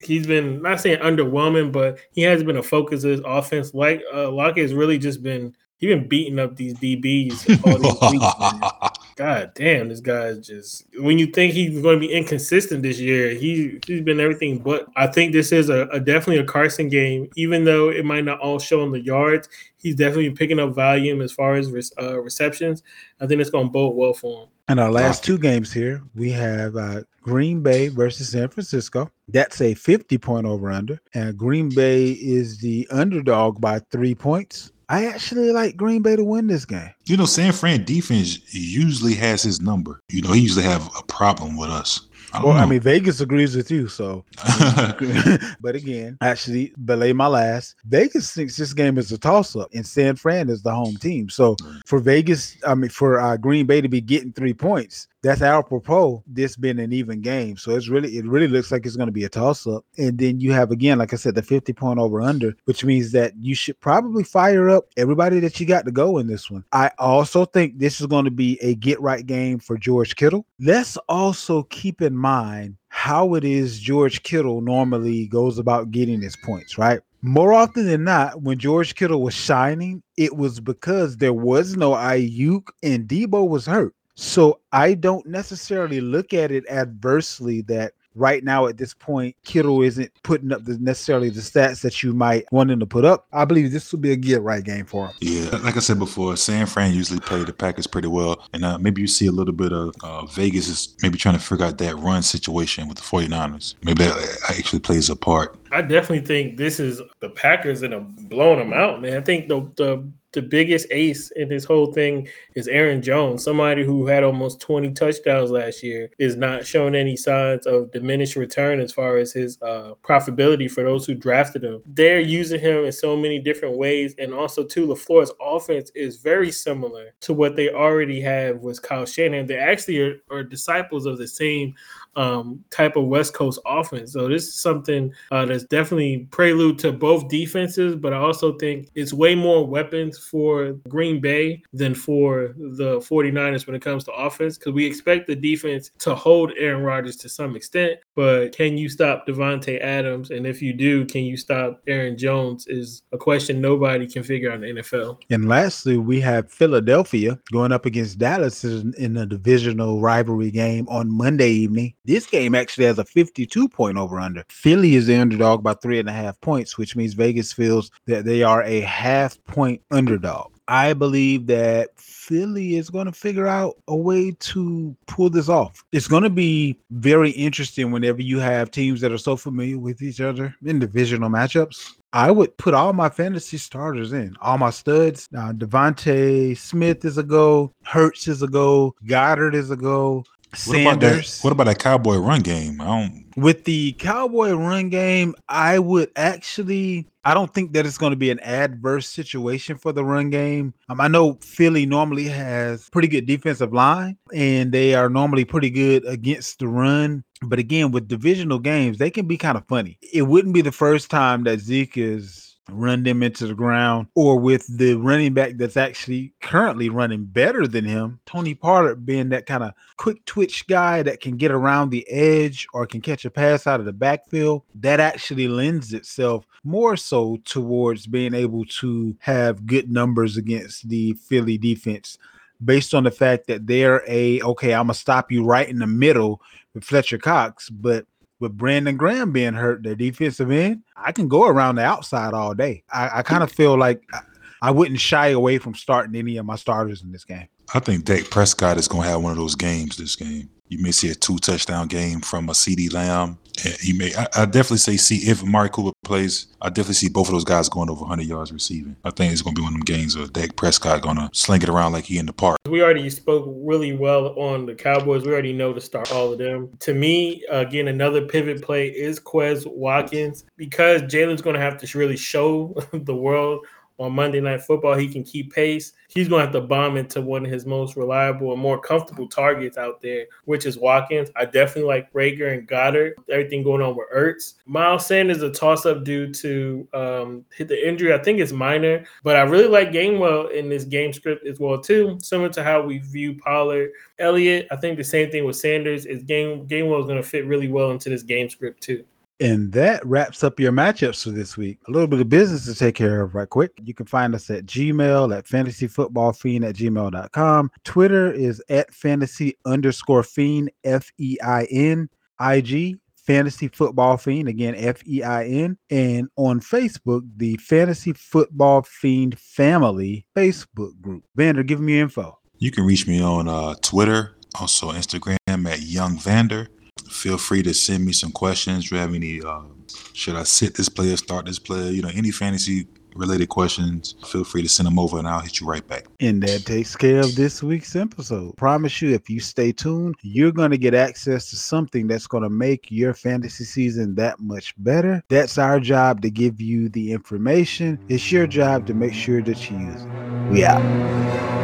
he's been not saying underwhelming, but he has been a focus of his offense. Like uh, Lockett has really just been he been beating up these DBs all these weeks. God damn, this guy's just when you think he's going to be inconsistent this year, he he's been everything but. I think this is a, a definitely a Carson game, even though it might not all show in the yards. He's definitely picking up volume as far as uh, receptions. I think it's going to bode well for him. And our last two games here, we have uh, Green Bay versus San Francisco. That's a 50 point over under. And Green Bay is the underdog by three points. I actually like Green Bay to win this game. You know, San Fran defense usually has his number. You know, he usually have a problem with us. I Well, I mean, Vegas agrees with you. So, but again, actually, belay my last. Vegas thinks this game is a toss up, and San Fran is the home team. So, for Vegas, I mean, for uh, Green Bay to be getting three points, that's apropos. This being an even game, so it's really, it really looks like it's going to be a toss up. And then you have again, like I said, the fifty point over under, which means that you should probably fire up everybody that you got to go in this one. I also think this is going to be a get right game for George Kittle. Let's also keep in mind how it is George Kittle normally goes about getting his points, right? More often than not, when George Kittle was shining, it was because there was no Aiyuk and Deebo was hurt. So I don't necessarily look at it adversely that right now at this point, Kittle isn't putting up the necessarily the stats that you might want him to put up. I believe this will be a get right game for him. Yeah, like I said before, San Fran usually play the Packers pretty well. And uh, maybe you see a little bit of uh, Vegas is maybe trying to figure out that run situation with the 49ers. Maybe that actually plays a part. I definitely think this is the Packers and have blown them out, man. I think the the the biggest ace in this whole thing is Aaron Jones, somebody who had almost 20 touchdowns last year, is not showing any signs of diminished return as far as his uh, profitability for those who drafted him. They're using him in so many different ways, and also too, LaFleur's offense is very similar to what they already have with Kyle Shanahan. They actually are, are disciples of the same um, type of West Coast offense. So this is something uh, that's definitely prelude to both defenses, but I also think it's way more weapons for Green Bay than for the 49ers when it comes to offense because we expect the defense to hold Aaron Rodgers to some extent, but can you stop Davante Adams? And if you do, can you stop Aaron Jones? Is a question nobody can figure out in the NFL. And lastly, we have Philadelphia going up against Dallas in, in a divisional rivalry game on Monday evening. This game actually has a 52 point over under. Philly is the underdog by three and a half points, which means Vegas feels that they are a half point underdog. I believe that Philly is going to figure out a way to pull this off. It's going to be very interesting whenever you have teams that are so familiar with each other in divisional matchups. I would put all my fantasy starters in, all my studs. Now, DeVonta Smith is a go, Hurts is a go, Goedert is a go. What about that? Sanders. What about that Cowboy run game? I don't. With the Cowboy run game, I would actually. I don't think that it's going to be an adverse situation for the run game. Um, I know Philly normally has pretty good defensive line, and they are normally pretty good against the run. But again, with divisional games, they can be kind of funny. It wouldn't be the first time that Zeke is run them into the ground, or with the running back that's actually currently running better than him, Tony Pollard being that kind of quick twitch guy that can get around the edge or can catch a pass out of the backfield, that actually lends itself more so towards being able to have good numbers against the Philly defense based on the fact that they're a okay, I'm gonna stop you right in the middle with Fletcher Cox, but with Brandon Graham being hurt, the defensive end, I can go around the outside all day. I, I kind of feel like I, I wouldn't shy away from starting any of my starters in this game. I think Dak Prescott is going to have one of those games this game. You may see a two touchdown game from a CeeDee Lamb. You may, I, I definitely say, see if Amari Cooper plays, I definitely see both of those guys going over 100 yards receiving. I think it's going to be one of them games where Dak Prescott going to sling it around like he in the park. We already spoke really well on the Cowboys. We already know to start all of them. To me, again, another pivot play is Quez Watkins because Jalen's going to have to really show the world on Monday Night Football he can keep pace. He's going to have to bomb into one of his most reliable and more comfortable targets out there, which is Watkins. I definitely like Reagor and Goedert. Everything going on with Ertz. Miles Sanders is a toss up due to um, hit the injury. I think it's minor, but I really like Gainwell in this game script as well too. Similar to how we view Pollard, Elliott. I think the same thing with Sanders is game Gainwell is going to fit really well into this game script too. And that wraps up your matchups for this week. A little bit of business to take care of right quick. You can find us at Gmail at fantasyfootballfiend at gmail.com. Twitter is at fantasy underscore fiend, F E I N. IG, Fantasy Football Fiend, again, F E I N. And on Facebook, the Fantasy Football Fiend Family Facebook group. Vander, give me info. You can reach me on uh, Twitter, also Instagram at Young Vander. Feel free to send me some questions. Do you have any? Uh, should I sit this player, start this player? You know, any fantasy related questions, feel free to send them over and I'll hit you right back. And that takes care of this week's episode. Promise you, if you stay tuned, you're going to get access to something that's going to make your fantasy season that much better. That's our job to give you the information. It's your job to make sure that you use it. We out.